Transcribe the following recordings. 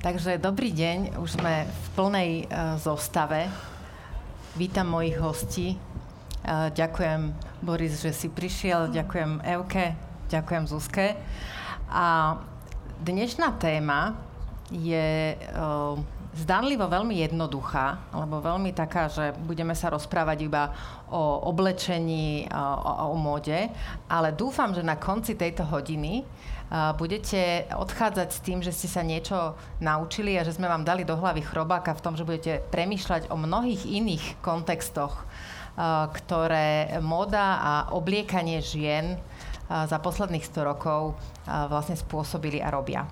Takže dobrý deň, už sme v plnej uh, zostave. Vítam mojich hostí. Uh, ďakujem Boris, že si prišiel, ďakujem Euke, ďakujem Zuzke. A dnešná téma je uh, zdanlivo veľmi jednoduchá, alebo veľmi taká, že budeme sa rozprávať iba o oblečení, o, o, o móde, ale dúfam, že na konci tejto hodiny budete odchádzať s tým, že ste sa niečo naučili a že sme vám dali do hlavy chrobáka v tom, že budete premýšľať o mnohých iných kontextoch, ktoré moda a obliekanie žien za posledných 100 rokov vlastne spôsobili a robia.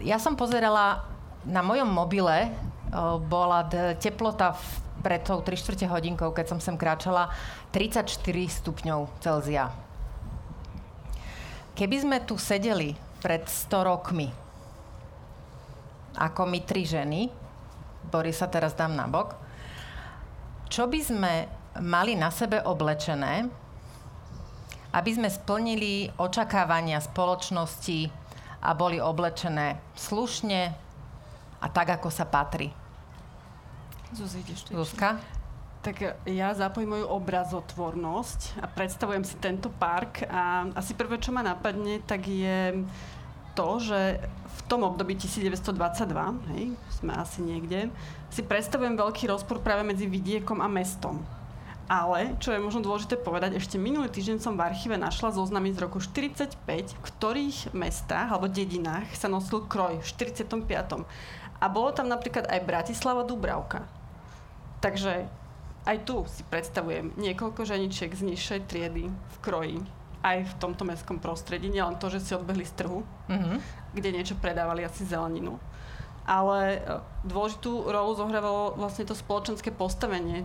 Ja som pozerala na mojom mobile, bola teplota pred tou 3 čtvrte hodinkou, keď som sem kráčala, 34 stupňov Celzia Keby sme tu sedeli pred 100 rokmi, ako my tri ženy, Boris sa teraz dám na bok, čo by sme mali na sebe oblečené, aby sme splnili očakávania spoločnosti a boli oblečené slušne a tak, ako sa patrí. Zuzka? Tak ja zapojím moju obrazotvornosť a predstavujem si tento park a asi prvé, čo ma napadne, tak je to, že v tom období 1922, hej, sme asi niekde, si predstavujem veľký rozpor práve medzi vidiekom a mestom. Ale, čo je možno dôležité povedať, ešte minulý týždeň som v archíve našla zoznamy z roku 45, v ktorých mestách alebo dedinách sa nosil kroj v 45. A bolo tam napríklad aj Bratislava Dubravka. Takže aj tu si predstavujem niekoľko ženičiek z nižšej triedy v kroji, aj v tomto mestskom prostredí, nielen to, že si odbehli z trhu, mm-hmm. kde niečo predávali asi zeleninu. Ale e, dôležitú rolu zohrávalo vlastne to spoločenské postavenie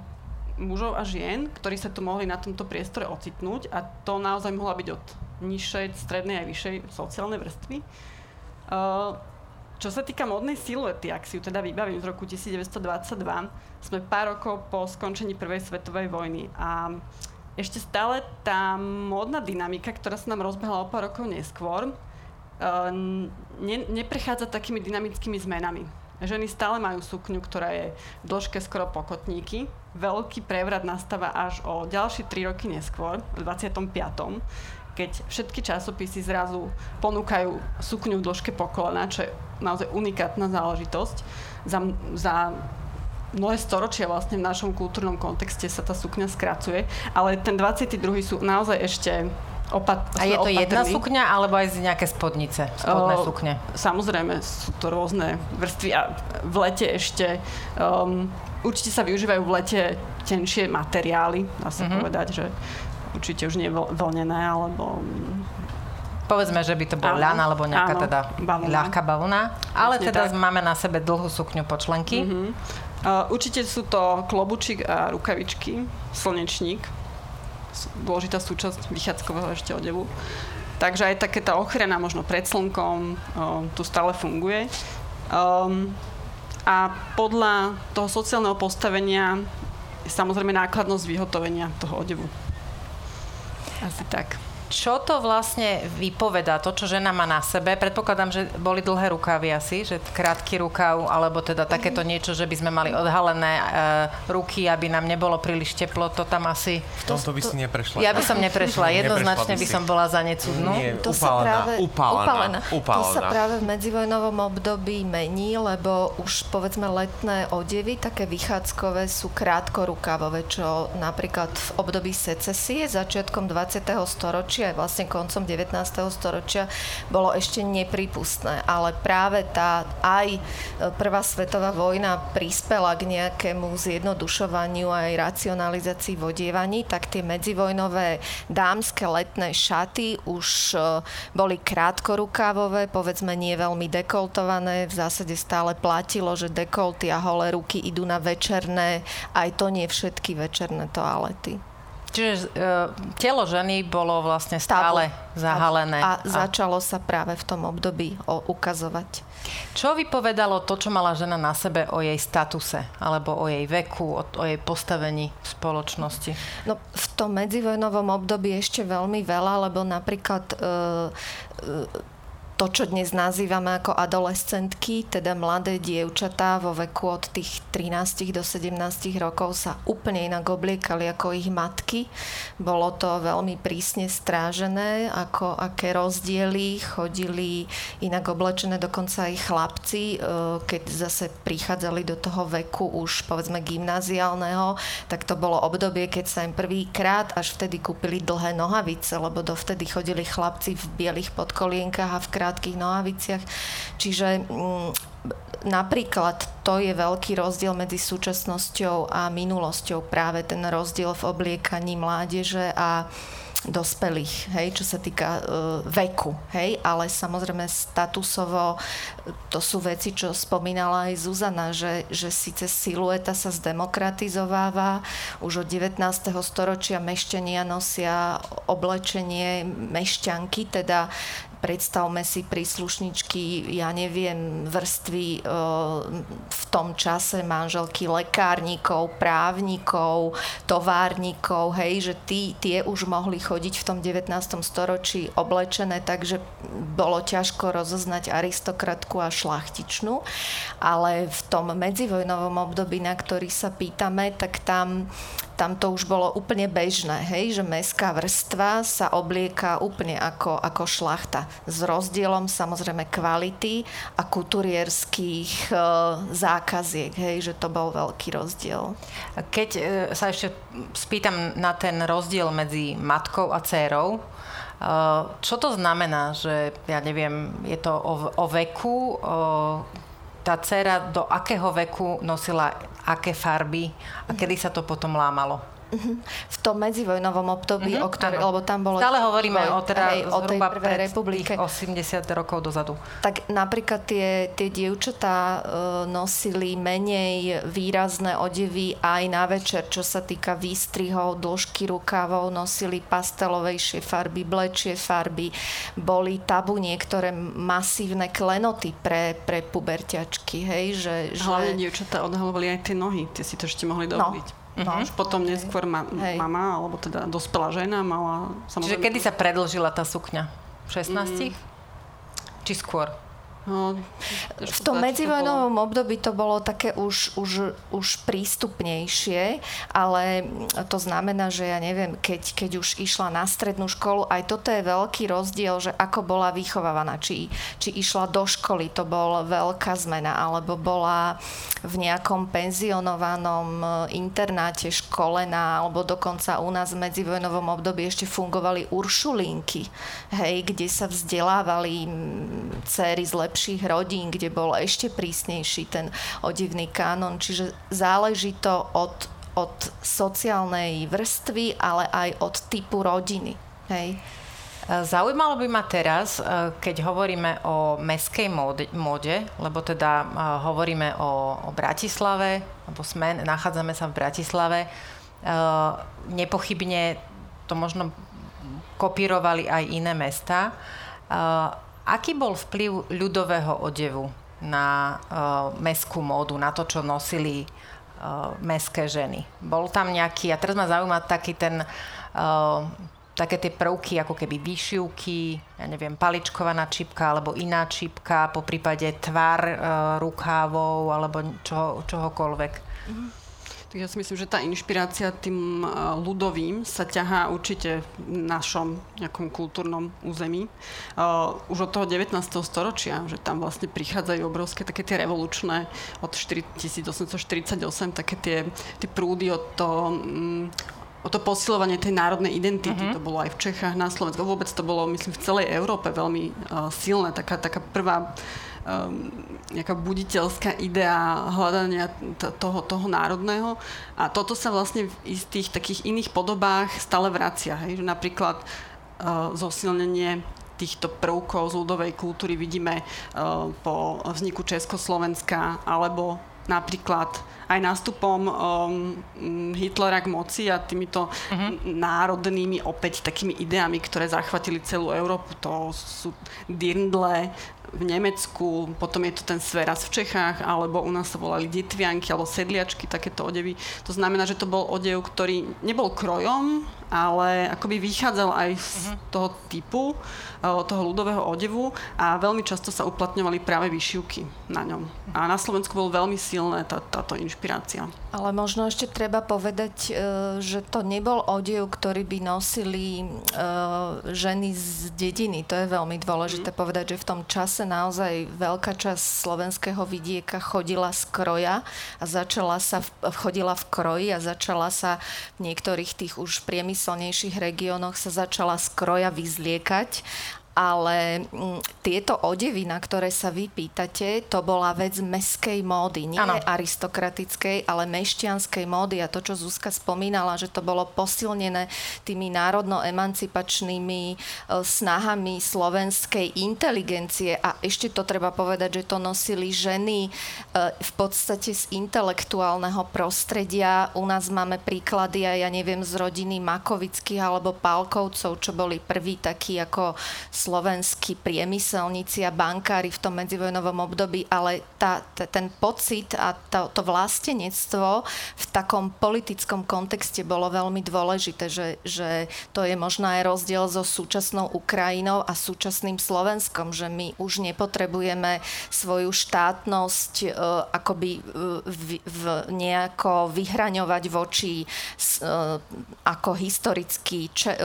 mužov a žien, ktorí sa tu mohli na tomto priestore ocitnúť a to naozaj mohla byť od nižšej, strednej aj vyššej sociálnej vrstvy. Uh, čo sa týka modnej siluety, ak si ju teda vybavím z roku 1922, sme pár rokov po skončení Prvej svetovej vojny a ešte stále tá módna dynamika, ktorá sa nám rozbehla o pár rokov neskôr, uh, ne, neprechádza takými dynamickými zmenami. Ženy stále majú sukňu, ktorá je v dĺžke skoro pokotníky. Veľký prevrat nastáva až o ďalšie 3 roky neskôr, v 25 keď všetky časopisy zrazu ponúkajú sukňu v dĺžke pokolena, čo je naozaj unikátna záležitosť. Za, za mnohé storočia vlastne v našom kultúrnom kontexte sa tá sukňa skracuje, ale ten 22. sú naozaj ešte opat- A je to opatrný. jedna sukňa, alebo aj z nejaké spodnice, spodné uh, sukne? Samozrejme, sú to rôzne vrstvy a v lete ešte um, určite sa využívajú v lete tenšie materiály, dá sa mm-hmm. povedať, že určite už nie vlnené, alebo Povedzme, že by to bol ľan alebo nejaká áno, teda bavlna. ľahká bavlna. Ale Presne teda tak. máme na sebe dlhú sukňu počlenky. Uh-huh. Uh, určite sú to klobučík a rukavičky, slnečník. Dôležitá súčasť vychádzkového ešte odevu. Takže aj také tá ochrana možno pred slnkom uh, tu stále funguje. Um, a podľa toho sociálneho postavenia je samozrejme nákladnosť vyhotovenia toho odevu. Asi tak. Čo to vlastne vypoveda, to, čo žena má na sebe? Predpokladám, že boli dlhé rukávy asi, že krátky rukav, alebo teda takéto niečo, že by sme mali odhalené e, ruky, aby nám nebolo príliš teplo, to tam asi... V tomto by si neprešla. Ja by som neprešla, jednoznačne by som bola za necudnú. Nie, to upálená, sa práve, upálená, upálená. upálená. To sa práve v medzivojnovom období mení, lebo už povedzme letné odevy, také vychádzkové, sú krátkorukávové, čo napríklad v období secesie, začiatkom 20. storočia storočia, aj vlastne koncom 19. storočia bolo ešte nepripustné. Ale práve tá aj e, prvá svetová vojna prispela k nejakému zjednodušovaniu aj racionalizácii v odievaní, tak tie medzivojnové dámske letné šaty už e, boli krátkorukávové, povedzme nie veľmi dekoltované. V zásade stále platilo, že dekolty a holé ruky idú na večerné, aj to nie všetky večerné toalety. Čiže e, telo ženy bolo vlastne stále Tabu. zahalené. A, a začalo sa práve v tom období o, ukazovať. Čo vypovedalo to, čo mala žena na sebe o jej statuse, alebo o jej veku, o, o jej postavení v spoločnosti? No, v tom medzivojnovom období ešte veľmi veľa, lebo napríklad e, e, to čo dnes nazývame ako adolescentky, teda mladé dievčatá vo veku od tých 13 do 17 rokov sa úplne inak obliekali ako ich matky. Bolo to veľmi prísne strážené, ako aké rozdiely, chodili inak oblečené dokonca aj chlapci, e, keď zase prichádzali do toho veku už povedzme gymnáziálneho, tak to bolo obdobie, keď sa im prvýkrát až vtedy kúpili dlhé nohavice, lebo dovtedy chodili chlapci v bielých podkolienkach a v krátkých nohaviciach. Čiže mm, napríklad to je veľký rozdiel medzi súčasnosťou a minulosťou, práve ten rozdiel v obliekaní mládeže a dospelých, hej, čo sa týka uh, veku, hej, ale samozrejme statusovo to sú veci, čo spomínala aj Zuzana, že, že síce silueta sa zdemokratizováva, už od 19. storočia mešťania nosia oblečenie mešťanky, teda predstavme si príslušničky, ja neviem, vrstvy e, v tom čase manželky lekárnikov, právnikov, továrnikov, hej, že tí, tie už mohli chodiť v tom 19. storočí oblečené, takže bolo ťažko rozoznať aristokratku a šlachtičnú, ale v tom medzivojnovom období, na ktorý sa pýtame, tak tam tam to už bolo úplne bežné, hej, že mestská vrstva sa oblieka úplne ako, ako šlachta. S rozdielom samozrejme kvality a kulturierských e, zákaziek, hej, že to bol veľký rozdiel. Keď e, sa ešte spýtam na ten rozdiel medzi matkou a dcérou, e, čo to znamená, že ja neviem, je to o, o veku, o, tá dcera do akého veku nosila aké farby a kedy sa to potom lámalo? V tom medzivojnovom období, mm-hmm, o ktoré, lebo tam bolo... Stále hovoríme o, teda hej, o tej prvej republike. 80 rokov dozadu. Tak napríklad tie, tie dievčatá e, nosili menej výrazné odevy aj na večer, čo sa týka výstrihov, dĺžky rukávov, nosili pastelovejšie farby, blečie farby, boli tabu niektoré masívne klenoty pre, pre puberťačky, hej, že... Hlavne že... dievčatá odhalovali aj tie nohy, tie si to ešte mohli dovoliť. No. No, už potom neskôr ma, mama, alebo teda dospelá žena mala... Samozrejme... Čiže kedy sa predlžila tá sukňa? V 16? Mm. Či skôr? No, v tom medzivojnovom období to bolo také už, už, už prístupnejšie, ale to znamená, že ja neviem, keď, keď už išla na strednú školu, aj toto je veľký rozdiel, že ako bola vychovávaná. Či, či išla do školy, to bol veľká zmena, alebo bola v nejakom penzionovanom internáte školená, alebo dokonca u nás v medzivojnovom období ešte fungovali uršulinky, hej, kde sa vzdelávali céry z lepších rodín, kde bol ešte prísnejší ten odivný kánon. Čiže záleží to od, od sociálnej vrstvy, ale aj od typu rodiny. Hej. Zaujímalo by ma teraz, e, keď hovoríme o meskej móde, lebo teda e, hovoríme o, o Bratislave, lebo sme, nachádzame sa v Bratislave, e, nepochybne to možno kopírovali aj iné mesta. Aký bol vplyv ľudového odevu na uh, meskú módu, na to, čo nosili uh, meské ženy? Bol tam nejaký, a teraz ma zaujíma taký ten, uh, také tie prvky, ako keby výšivky, ja neviem, paličkovaná čipka alebo iná čipka, po prípade tvar uh, rukávov alebo čo, čohokoľvek. Mm-hmm. Ja si myslím, že tá inšpirácia tým ľudovým sa ťahá určite v našom nejakom kultúrnom území. Už od toho 19. storočia, že tam vlastne prichádzajú obrovské také tie revolučné od 1848, také tie, tie prúdy od toho mm, o to posilovanie tej národnej identity. Uh-huh. To bolo aj v Čechách, na Slovensku. Vôbec to bolo, myslím, v celej Európe veľmi uh, silné. Taká, taká prvá um, nejaká buditeľská idea hľadania toho, toho národného. A toto sa vlastne v istých takých iných podobách stále vracia. Hej? Napríklad uh, zosilnenie týchto prvkov z ľudovej kultúry vidíme uh, po vzniku Československa alebo napríklad aj nástupom um, Hitlera k moci a týmito uh-huh. národnými opäť takými ideami, ktoré zachvatili celú Európu. To sú dirndle, v Nemecku, potom je to ten sveraz v Čechách, alebo u nás sa volali detvianky alebo sedliačky, takéto odevy. To znamená, že to bol odev, ktorý nebol krojom, ale akoby vychádzal aj z uh-huh. toho typu, toho ľudového odevu a veľmi často sa uplatňovali práve vyšivky na ňom. A na Slovensku bol veľmi silná tá, táto inšpirácia. Ale možno ešte treba povedať, e, že to nebol odev, ktorý by nosili e, ženy z dediny. To je veľmi dôležité mm. povedať, že v tom čase naozaj veľká časť slovenského vidieka chodila z kroja a začala sa, chodila v kroji a začala sa v niektorých tých už priemyselnejších regiónoch sa začala z kroja vyzliekať ale m, mm, tieto odevy, na ktoré sa vy pýtate, to bola vec meskej módy, nie ano. aristokratickej, ale mešťanskej módy a to, čo Zuzka spomínala, že to bolo posilnené tými národno-emancipačnými e, snahami slovenskej inteligencie a ešte to treba povedať, že to nosili ženy e, v podstate z intelektuálneho prostredia. U nás máme príklady aj, ja neviem, z rodiny Makovických alebo Pálkovcov, čo boli prví takí ako slovenskí priemyselníci a bankári v tom medzivojnovom období, ale tá, tá, ten pocit a to, to vlastenectvo v takom politickom kontexte bolo veľmi dôležité, že, že to je možno aj rozdiel so súčasnou Ukrajinou a súčasným Slovenskom, že my už nepotrebujeme svoju štátnosť e, akoby e, v, v, nejako vyhraňovať voči e, ako historicky če, e,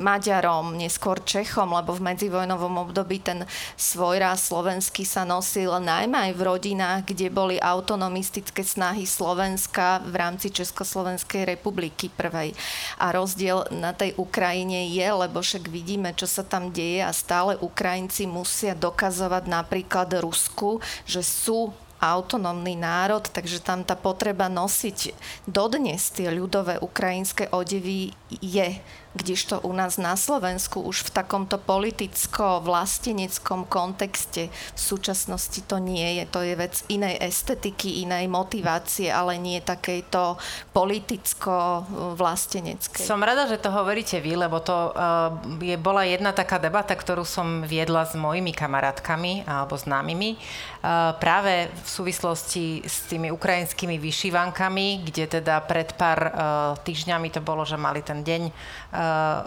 Maďarom, neskôr Čechom, lebo v medzi medzivojnovom období ten svoj slovenský sa nosil najmä aj v rodinách, kde boli autonomistické snahy Slovenska v rámci Československej republiky prvej. A rozdiel na tej Ukrajine je, lebo však vidíme, čo sa tam deje a stále Ukrajinci musia dokazovať napríklad Rusku, že sú autonómny národ, takže tam tá potreba nosiť dodnes tie ľudové ukrajinské odevy je kdežto u nás na Slovensku už v takomto politicko-vlasteneckom kontexte v súčasnosti to nie je. To je vec inej estetiky, inej motivácie, ale nie takejto politicko-vlasteneckej. Som rada, že to hovoríte vy, lebo to uh, je, bola jedna taká debata, ktorú som viedla s mojimi kamarátkami alebo známymi práve v súvislosti s tými ukrajinskými vyšívankami, kde teda pred pár uh, týždňami to bolo, že mali ten deň uh,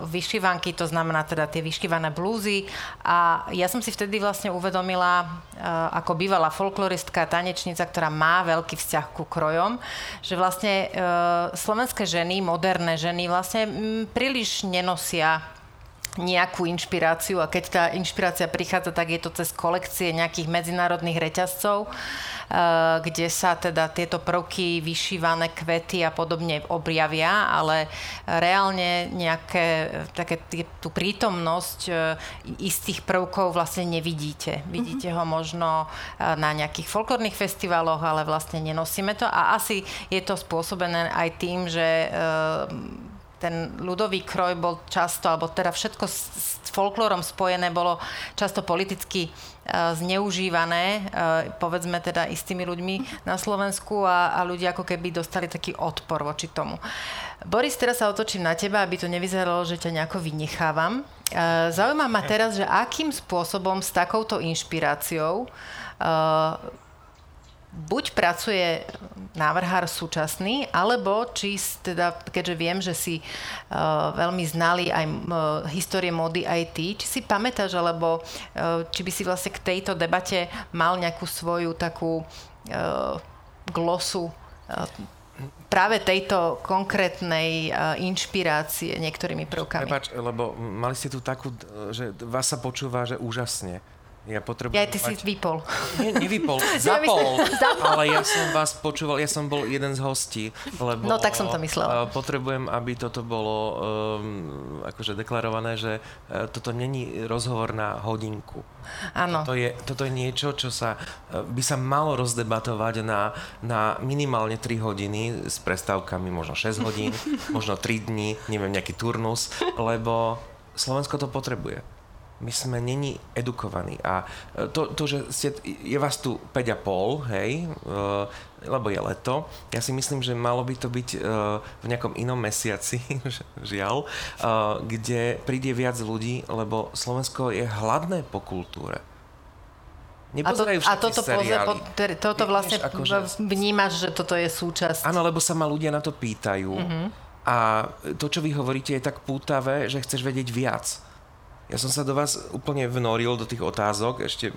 vyšívanky, to znamená teda tie vyšívané blúzy. A ja som si vtedy vlastne uvedomila, uh, ako bývalá folkloristka, tanečnica, ktorá má veľký vzťah ku krojom, že vlastne slovenské ženy, moderné ženy vlastne príliš nenosia nejakú inšpiráciu a keď tá inšpirácia prichádza, tak je to cez kolekcie nejakých medzinárodných reťazcov, eh, kde sa teda tieto prvky, vyšívané kvety a podobne objavia, ale reálne nejaké také tú prítomnosť eh, istých prvkov vlastne nevidíte. Vidíte ho možno eh, na nejakých folklórnych festivaloch, ale vlastne nenosíme to a asi je to spôsobené aj tým, že ten ľudový kroj bol často, alebo teda všetko s, s folklórom spojené bolo často politicky uh, zneužívané, uh, povedzme teda istými ľuďmi na Slovensku a, a ľudia ako keby dostali taký odpor voči tomu. Boris, teraz sa otočím na teba, aby to nevyzeralo, že ťa nejako vynechávam. Uh, zaujíma ma teraz, že akým spôsobom s takouto inšpiráciou uh, buď pracuje návrhár súčasný, alebo či teda, keďže viem, že si uh, veľmi znali aj uh, histórie mody aj ty, či si pamätáš, alebo uh, či by si vlastne k tejto debate mal nejakú svoju takú uh, glosu uh, práve tejto konkrétnej inšpirácie niektorými prvkami. Prepač, lebo mali ste tu takú, že vás sa počúva, že úžasne. Ja potrebujem... Ja, ty mať... si vypol. Nie, nevypol, zapol. ale ja som vás počúval, ja som bol jeden z hostí, lebo... No, tak som to myslel. Potrebujem, aby toto bolo um, akože deklarované, že uh, toto není rozhovor na hodinku. Áno. Toto je, toto je niečo, čo sa, uh, by sa malo rozdebatovať na, na minimálne 3 hodiny s prestávkami, možno 6 hodín, možno 3 dní, neviem, nejaký turnus, lebo Slovensko to potrebuje my sme není edukovaní. A e, to, to že ste, je vás tu 5,5, hej, e, lebo je leto, ja si myslím, že malo by to byť e, v nejakom inom mesiaci, žiaľ, kde príde viac ľudí, lebo Slovensko je hladné po kultúre. Nepozerajú a, to, a toto, seriály. po, toto vlastne Vieš, akože... vnímaš, že toto je súčasť. Áno, lebo sa ma ľudia na to pýtajú. Mm-hmm. A to, čo vy hovoríte, je tak pútavé, že chceš vedieť viac. Ja som sa do vás úplne vnoril do tých otázok, ešte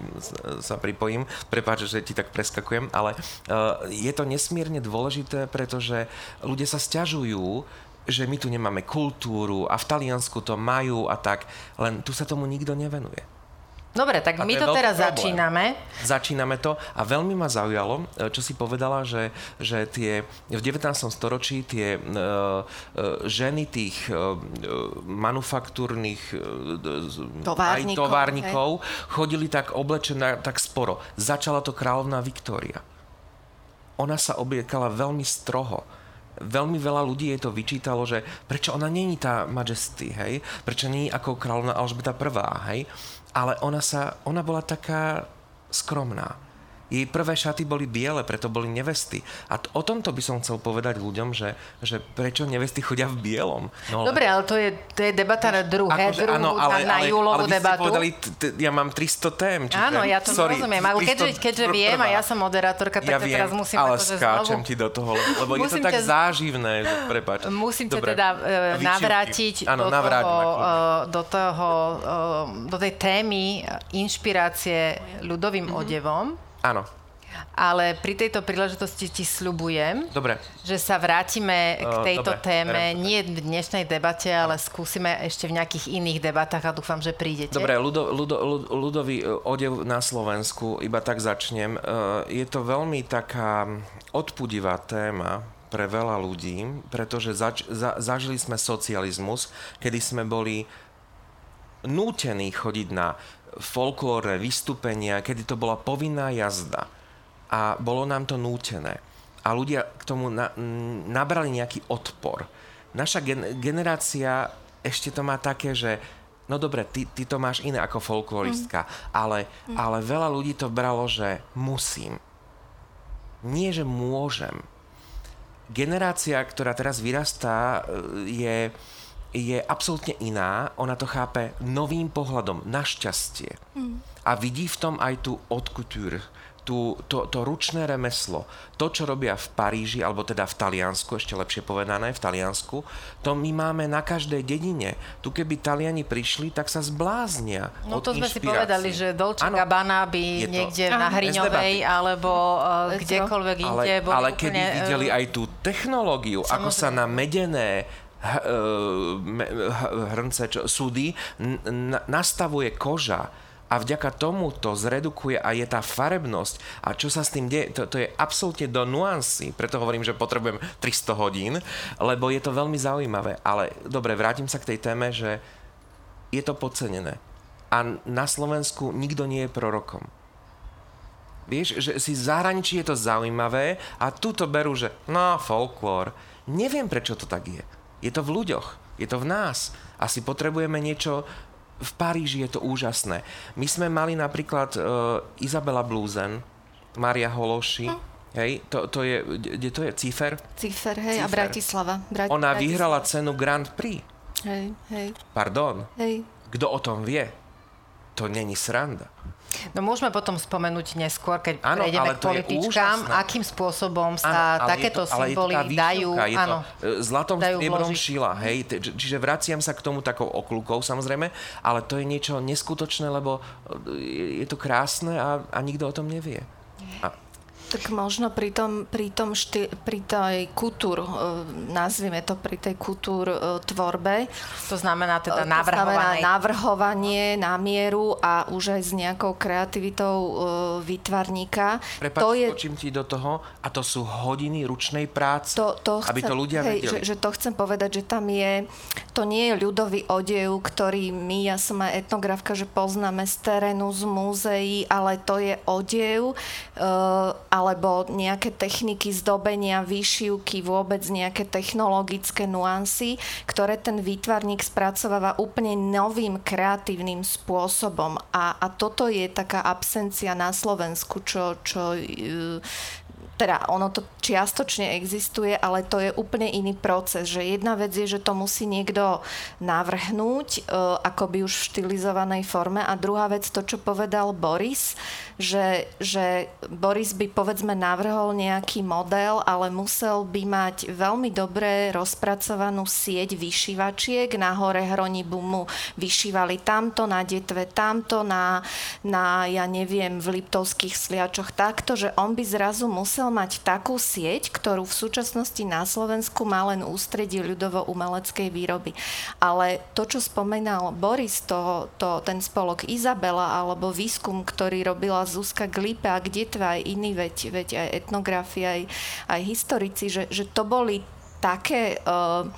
sa pripojím, prepáč, že ti tak preskakujem, ale uh, je to nesmierne dôležité, pretože ľudia sa stiažujú, že my tu nemáme kultúru a v Taliansku to majú a tak, len tu sa tomu nikto nevenuje. Dobre, tak a my to, teraz problém. začíname. Začíname to a veľmi ma zaujalo, e, čo si povedala, že, že tie, v 19. storočí tie uh, uh, ženy tých uh, manufaktúrnych továrnikov, aj továrnikov chodili tak oblečené tak sporo. Začala to kráľovná Viktória. Ona sa obliekala veľmi stroho veľmi veľa ľudí jej to vyčítalo, že prečo ona není tá majesty, hej? Prečo není ako kráľovná Alžbeta prvá, hej? Ale ona, sa, ona bola taká skromná. Jej prvé šaty boli biele, preto boli nevesty. A t- o tomto by som chcel povedať ľuďom, že, že prečo nevesty chodia v bielom. No, Dobre, ale to je, to je debata na druhé, akože, druhú, áno, ale, na, na júlovú ale, ale debatu. povedali, t- ja mám 300 tém. Čiže, áno, ja to sorry, rozumiem, ale keďže, keďže viem a ja som moderátorka, tak ja viem, teraz musím ale akože skáčem znovu... ti do toho, lebo je to tak ťa, záživné, že prepáč. Musím ťa teda uh, navrátiť áno, do, toho, uh, do toho, uh, do tej témy inšpirácie ľudovým mm-hmm. odevom. Áno ale pri tejto príležitosti ti sľubujem, Dobre. že sa vrátime k tejto Dobre, téme berem. nie v dnešnej debate, ale skúsime ešte v nejakých iných debatách a dúfam, že prídete. Dobre, ľudo, ľudo, ľudový e, odev na Slovensku, iba tak začnem. E, je to veľmi taká odpudivá téma, pre veľa ľudí, pretože zač- za- zažili sme socializmus, kedy sme boli nútení chodiť na folklórne vystúpenia, kedy to bola povinná jazda a bolo nám to nútené. A ľudia k tomu na, nabrali nejaký odpor. Naša gen, generácia ešte to má také, že no dobre, ty, ty to máš iné ako folkloristka, mm. ale, mm. ale veľa ľudí to bralo, že musím. Nie, že môžem. Generácia, ktorá teraz vyrastá, je, je absolútne iná. Ona to chápe novým pohľadom, našťastie. Mm. A vidí v tom aj tú odkutúr, tú, to, to ručné remeslo, to, čo robia v Paríži, alebo teda v Taliansku, ešte lepšie povedané, v Taliansku, to my máme na každej dedine. Tu keby Taliani prišli, tak sa zbláznia No to sme si povedali, že Dolce Gabbana by to, niekde na Hriňovej, alebo uh, kdekoľvek inde. Ale, ale keby úplne, videli aj tú technológiu, samozrejme. ako sa na medené hrnce, čo, súdy nastavuje koža, a vďaka tomu to zredukuje a je tá farebnosť a čo sa s tým deje, to, to je absolútne do nuancy, preto hovorím, že potrebujem 300 hodín, lebo je to veľmi zaujímavé. Ale dobre, vrátim sa k tej téme, že je to podcenené. A na Slovensku nikto nie je prorokom. Vieš, že si v zahraničí je to zaujímavé a tu to berú, že no, folklór. Neviem, prečo to tak je. Je to v ľuďoch, je to v nás. Asi potrebujeme niečo v Paríži je to úžasné. My sme mali napríklad uh, Izabela Bluzen, Maria Hološi, hm. hej, to, to je, kde to je, Cifer? Cifer, hej, Cifer. a Bratislava. Brat- Ona Bratislava. vyhrala cenu Grand Prix. Hej, hej. Pardon? Hej. Kto o tom vie? To není sranda. No môžeme potom spomenúť neskôr, keď ano, prejdeme k političkám, akým spôsobom sa ano, takéto to, symboly dajú, je áno, to, e, zlatom dajú striebrom šila, hej, čiže vraciam sa k tomu takou okľukou samozrejme, ale to je niečo neskutočné, lebo e, je to krásne a, a nikto o tom nevie. A, tak možno pri, tom, pri, tom šty, pri tej kultúr, e, nazvime to pri tej kultúr e, tvorbe. To znamená teda to navrhovanie. Znamená navrhovanie na mieru a už aj s nejakou kreativitou e, výtvarníka. Prepač, to je... ti do toho a to sú hodiny ručnej práce, to, to chcem, aby to ľudia hej, vedeli. Že, že to chcem povedať, že tam je, to nie je ľudový odev, ktorý my, ja som aj etnografka, že poznáme z terénu, z múzeí, ale to je odev uh, alebo nejaké techniky zdobenia, výšivky, vôbec nejaké technologické nuancy, ktoré ten výtvarník spracováva úplne novým kreatívnym spôsobom. A, a toto je taká absencia na Slovensku, čo, čo e, teda ono to čiastočne existuje, ale to je úplne iný proces, že jedna vec je, že to musí niekto navrhnúť, e, akoby už v štilizovanej forme a druhá vec, to čo povedal Boris, že, že Boris by povedzme navrhol nejaký model, ale musel by mať veľmi dobre rozpracovanú sieť vyšívačiek. Na hore Hronibu mu vyšívali tamto, na Detve tamto, na, na ja neviem, v Liptovských sliačoch takto, že on by zrazu musel mať takú sieť, ktorú v súčasnosti na Slovensku má len ústredí ľudovo-umeleckej výroby. Ale to, čo spomenal Boris, to, to, ten spolok Izabela alebo výskum, ktorý robila Zuzka Glipe a kde aj iní, veď, veď aj etnografi, aj, aj historici, že, že to boli také... Uh,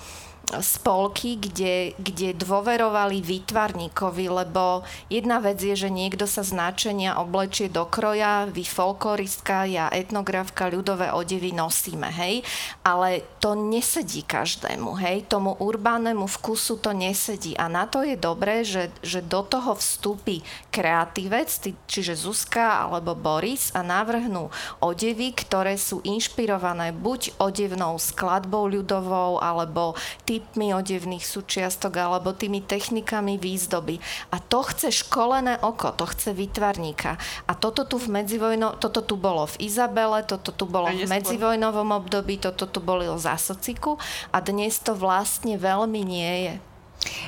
spolky, kde, kde dôverovali výtvarníkovi, lebo jedna vec je, že niekto sa značenia oblečie do kroja, vy folkloristka, ja etnografka, ľudové odevy nosíme, hej, ale to nesedí každému, hej, tomu urbánnemu vkusu to nesedí. A na to je dobré, že, že do toho vstúpi kreatívec, čiže Zuzka alebo Boris a navrhnú odevy, ktoré sú inšpirované buď odevnou skladbou ľudovou alebo tým typmi odevných súčiastok alebo tými technikami výzdoby. A to chce školené oko, to chce výtvarníka. A toto tu v medzivojno, toto tu bolo v Izabele, toto tu bolo v medzivojnovom období, toto tu bolo za sociku a dnes to vlastne veľmi nie je.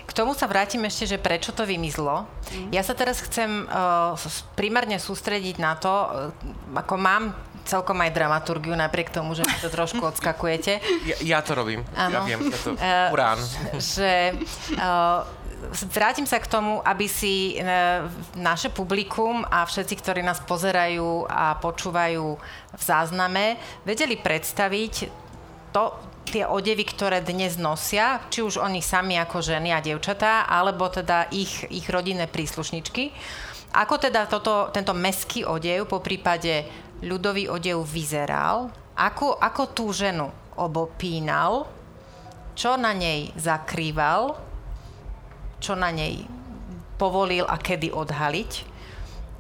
K tomu sa vrátim ešte, že prečo to vymizlo. Mm. Ja sa teraz chcem uh, primárne sústrediť na to, uh, ako mám celkom aj dramaturgiu, napriek tomu, že to trošku odskakujete. Ja, ja to robím. Ano. Ja viem, ja to... Uh, Urán. Že... Uh, vrátim sa k tomu, aby si naše publikum a všetci, ktorí nás pozerajú a počúvajú v zázname, vedeli predstaviť to, tie odevy, ktoré dnes nosia, či už oni sami ako ženy a dievčatá, alebo teda ich, ich rodinné príslušničky. Ako teda toto, tento meský odev, po prípade ľudový odev vyzeral, ako, ako tú ženu obopínal, čo na nej zakrýval, čo na nej povolil a kedy odhaliť.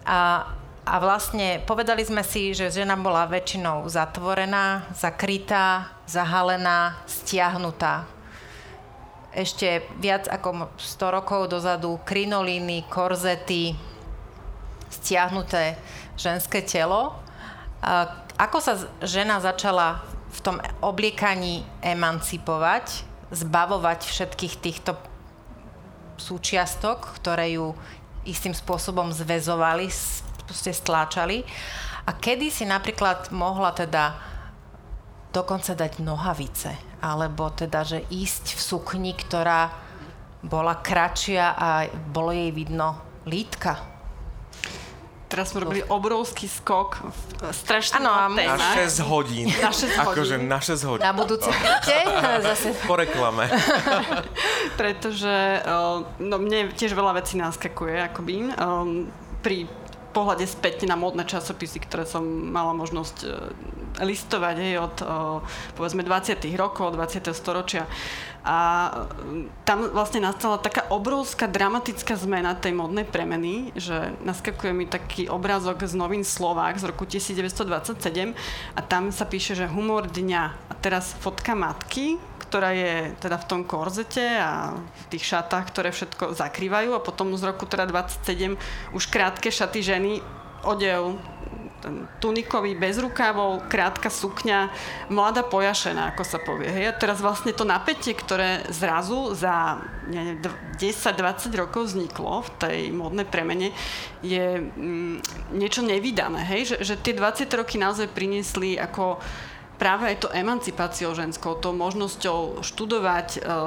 A, a vlastne povedali sme si, že žena bola väčšinou zatvorená, zakrytá, zahalená, stiahnutá. Ešte viac ako 100 rokov dozadu krinolíny, korzety, stiahnuté ženské telo ako sa žena začala v tom obliekaní emancipovať, zbavovať všetkých týchto súčiastok, ktoré ju istým spôsobom zväzovali, proste stláčali. A kedy si napríklad mohla teda dokonca dať nohavice, alebo teda, že ísť v sukni, ktorá bola kratšia a bolo jej vidno lítka teraz sme robili obrovský skok, strašne ano. Na 6 hodín. Na 6 hodín. Akože na 6 hodín. Na budúce zase. Po reklame. Pretože no, mne tiež veľa vecí naskakuje, akoby. Um, pri pohľade späť na módne časopisy, ktoré som mala možnosť uh, listovať hej, od uh, povedzme 20. rokov, 20. storočia. A mm, tam vlastne nastala taká obrovská dramatická zmena tej modnej premeny, že naskakuje mi taký obrázok z novín Slovák z roku 1927 a tam sa píše, že humor dňa. A teraz fotka matky, ktorá je teda v tom korzete a v tých šatách, ktoré všetko zakrývajú a potom z roku teda 27 už krátke šaty ženy odev tunikový bez rukávov, krátka sukňa, mladá pojašená, ako sa povie. Hej. A teraz vlastne to napätie, ktoré zrazu za 10-20 rokov vzniklo v tej modnej premene, je mm, niečo nevydané. Hej. Že, že tie 20 roky naozaj priniesli ako práve aj to emancipáciou ženskou, to možnosťou študovať, e,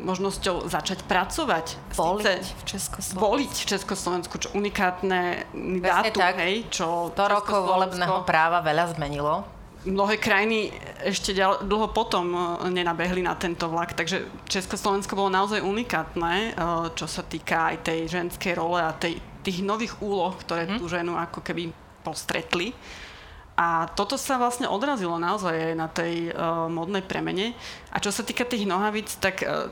možnosťou začať pracovať. Voliť v Československu. Voliť v Československu, čo unikátne dátum, tak, hej, čo to rokov volebného práva veľa zmenilo. Mnohé krajiny ešte ďal, dlho potom e, nenabehli na tento vlak, takže Československo bolo naozaj unikátne, e, čo sa týka aj tej ženskej role a tej, tých nových úloh, ktoré hm. tú ženu ako keby postretli. A toto sa vlastne odrazilo naozaj aj na tej uh, modnej premene. A čo sa týka tých nohavíc, tak uh,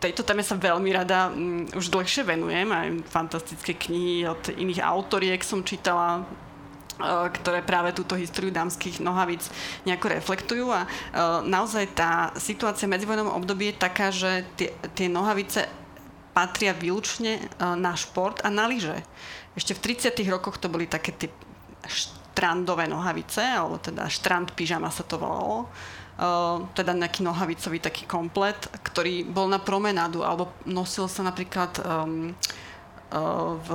tejto téme sa veľmi rada um, už dlhšie venujem. Aj fantastické knihy od iných autoriek som čítala uh, ktoré práve túto históriu dámskych nohavíc nejako reflektujú a naozaj tá situácia v medzivojnovom období je taká, že tie, tie nohavice patria výlučne na šport a na lyže. Ešte v 30. rokoch to boli také tie štrandové nohavice, alebo teda štrand pyžama sa to volalo. Uh, teda nejaký nohavicový taký komplet, ktorý bol na promenádu, alebo nosil sa napríklad um, v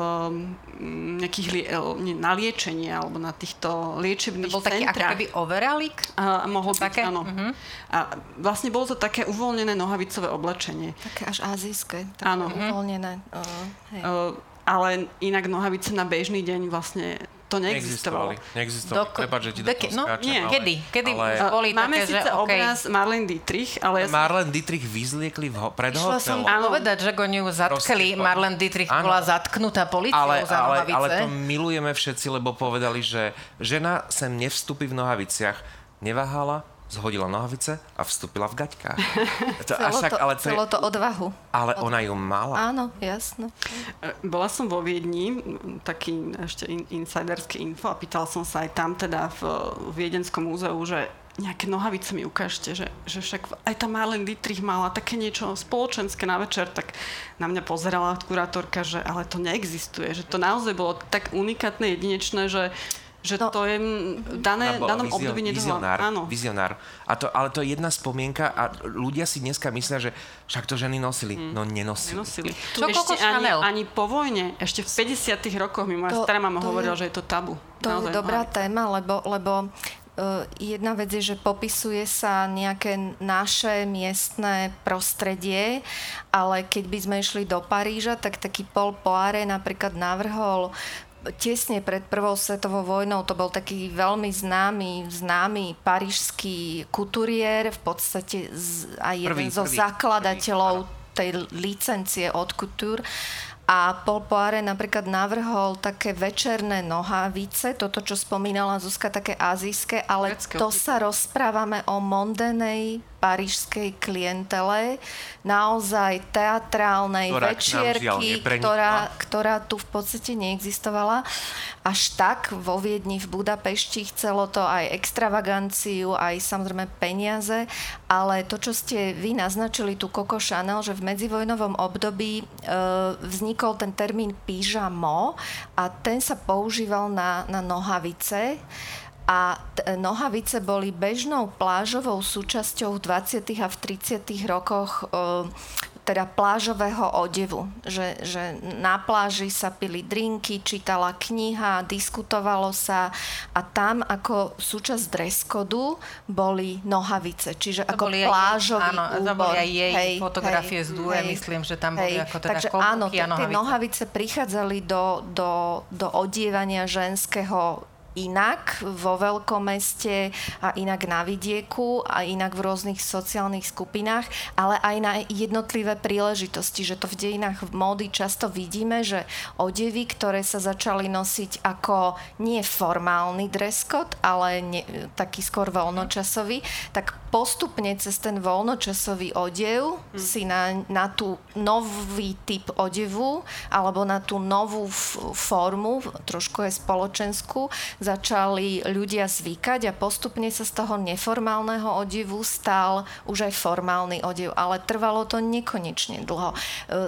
mm, nejakých lie, na liečenie alebo na týchto liečebných to bol centrách. taký keby overalík? A, mohol byť, také? áno. Uh-huh. A vlastne bolo to také uvoľnené nohavicové oblečenie. Také až azijské. Áno. Uvoľnené. Uh, hej. Uh, ale inak nohavice na bežný deň vlastne to neexistovalo. Neexistovalo. Doko- Prepač, že ti do no, nie, ale, kedy? Kedy ale, boli Máme také, síce že, obraz okay. Marlene Dietrich, ale... Ja Marlene Dietrich vyzliekli v ho- pred Išla som povedať, že oni ju zatkali. Marlene Dietrich áno. bola zatknutá policiou ale, za ale, nohavice. Ale to milujeme všetci, lebo povedali, že žena sem nevstúpi v nohaviciach. Neváhala, zhodila nohavice a vstúpila v gaťkách. To, celo, však, to, ale to, celo to odvahu. Ale ona ju mala. Áno, jasno. E, bola som vo Viedni, taký ešte in, insiderský info a pýtal som sa aj tam teda v, v Viedenskom múzeu, že nejaké nohavice mi ukážte, že, že však aj tá Marlene Dietrich mala také niečo spoločenské na večer, tak na mňa pozerala kurátorka, že ale to neexistuje, že to naozaj bolo tak unikátne, jedinečné, že že no, to je dané, v danom vizion, období vizionár, Áno. vizionár. A to, ale to je jedna spomienka a ľudia si dneska myslia, že však to ženy nosili. Mm. No nenosili. nenosili. Čo ešte ani, ani po vojne, ešte v 50 rokoch mi moja stará mama hovorila, je, že je to tabu. To Naozaj, je dobrá no. téma, lebo, lebo uh, jedna vec je, že popisuje sa nejaké naše miestne prostredie, ale keď by sme išli do Paríža, tak taký Paul Poire napríklad navrhol tesne pred prvou svetovou vojnou to bol taký veľmi známy, známy parížský kuturiér, v podstate aj jeden prvý, zo prvý, zakladateľov prvý, tej licencie od couture. A Paul Poire napríklad navrhol také večerné nohavice, toto, čo spomínala Zuzka, také azijské, ale to sa rozprávame o mondenej parížskej klientele, naozaj teatrálnej ktorá večierky, ktorá, ktorá tu v podstate neexistovala. Až tak vo Viedni, v Budapešti chcelo to aj extravaganciu, aj samozrejme peniaze, ale to, čo ste vy naznačili, tu Coco Chanel, že v medzivojnovom období e, vznikol ten termín pyžamo a ten sa používal na, na nohavice a t- nohavice boli bežnou plážovou súčasťou v 20. a v 30. rokoch e, teda plážového odevu. Že, že na pláži sa pili drinky, čítala kniha, diskutovalo sa a tam ako súčasť dress kodu boli nohavice, čiže to ako boli plážový áno, úbor. To boli aj jej hej, fotografie hej, z hej, myslím, že tam hej, boli ako teda Takže áno, tie nohavice prichádzali do, do, do odievania ženského inak vo veľkom meste a inak na vidieku a inak v rôznych sociálnych skupinách, ale aj na jednotlivé príležitosti, že to v dejinách módy často vidíme, že odevy, ktoré sa začali nosiť ako nie formálny dress code, ale ne, taký skôr voľnočasový, tak postupne cez ten voľnočasový odev hmm. si na, na tú nový typ odevu alebo na tú novú f- formu, trošku je spoločenskú, začali ľudia zvykať a postupne sa z toho neformálneho odevu stal už aj formálny odev, ale trvalo to nekonečne dlho. E,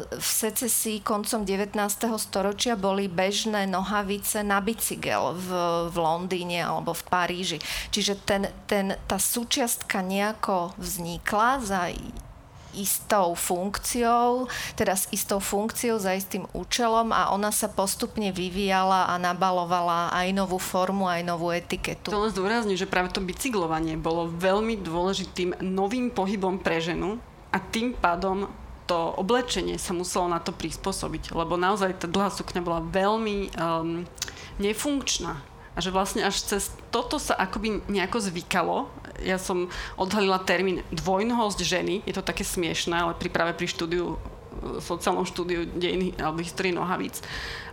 v secesii koncom 19. storočia boli bežné nohavice na bicykel v, v Londýne alebo v Paríži. Čiže ten, ten, tá súčiastka nejako vznikla za istou funkciou, teda s istou funkciou, za istým účelom a ona sa postupne vyvíjala a nabalovala aj novú formu, aj novú etiketu. To len zdôrazňujem, že práve to bicyklovanie bolo veľmi dôležitým novým pohybom pre ženu a tým pádom to oblečenie sa muselo na to prispôsobiť, lebo naozaj tá dlhá sukňa bola veľmi um, nefunkčná a že vlastne až cez toto sa akoby nejako zvykalo. Ja som odhalila termín dvojnohosť ženy, je to také smiešné, ale pri, práve pri štúdiu, sociálnom štúdiu dejiny alebo histórii nohavíc.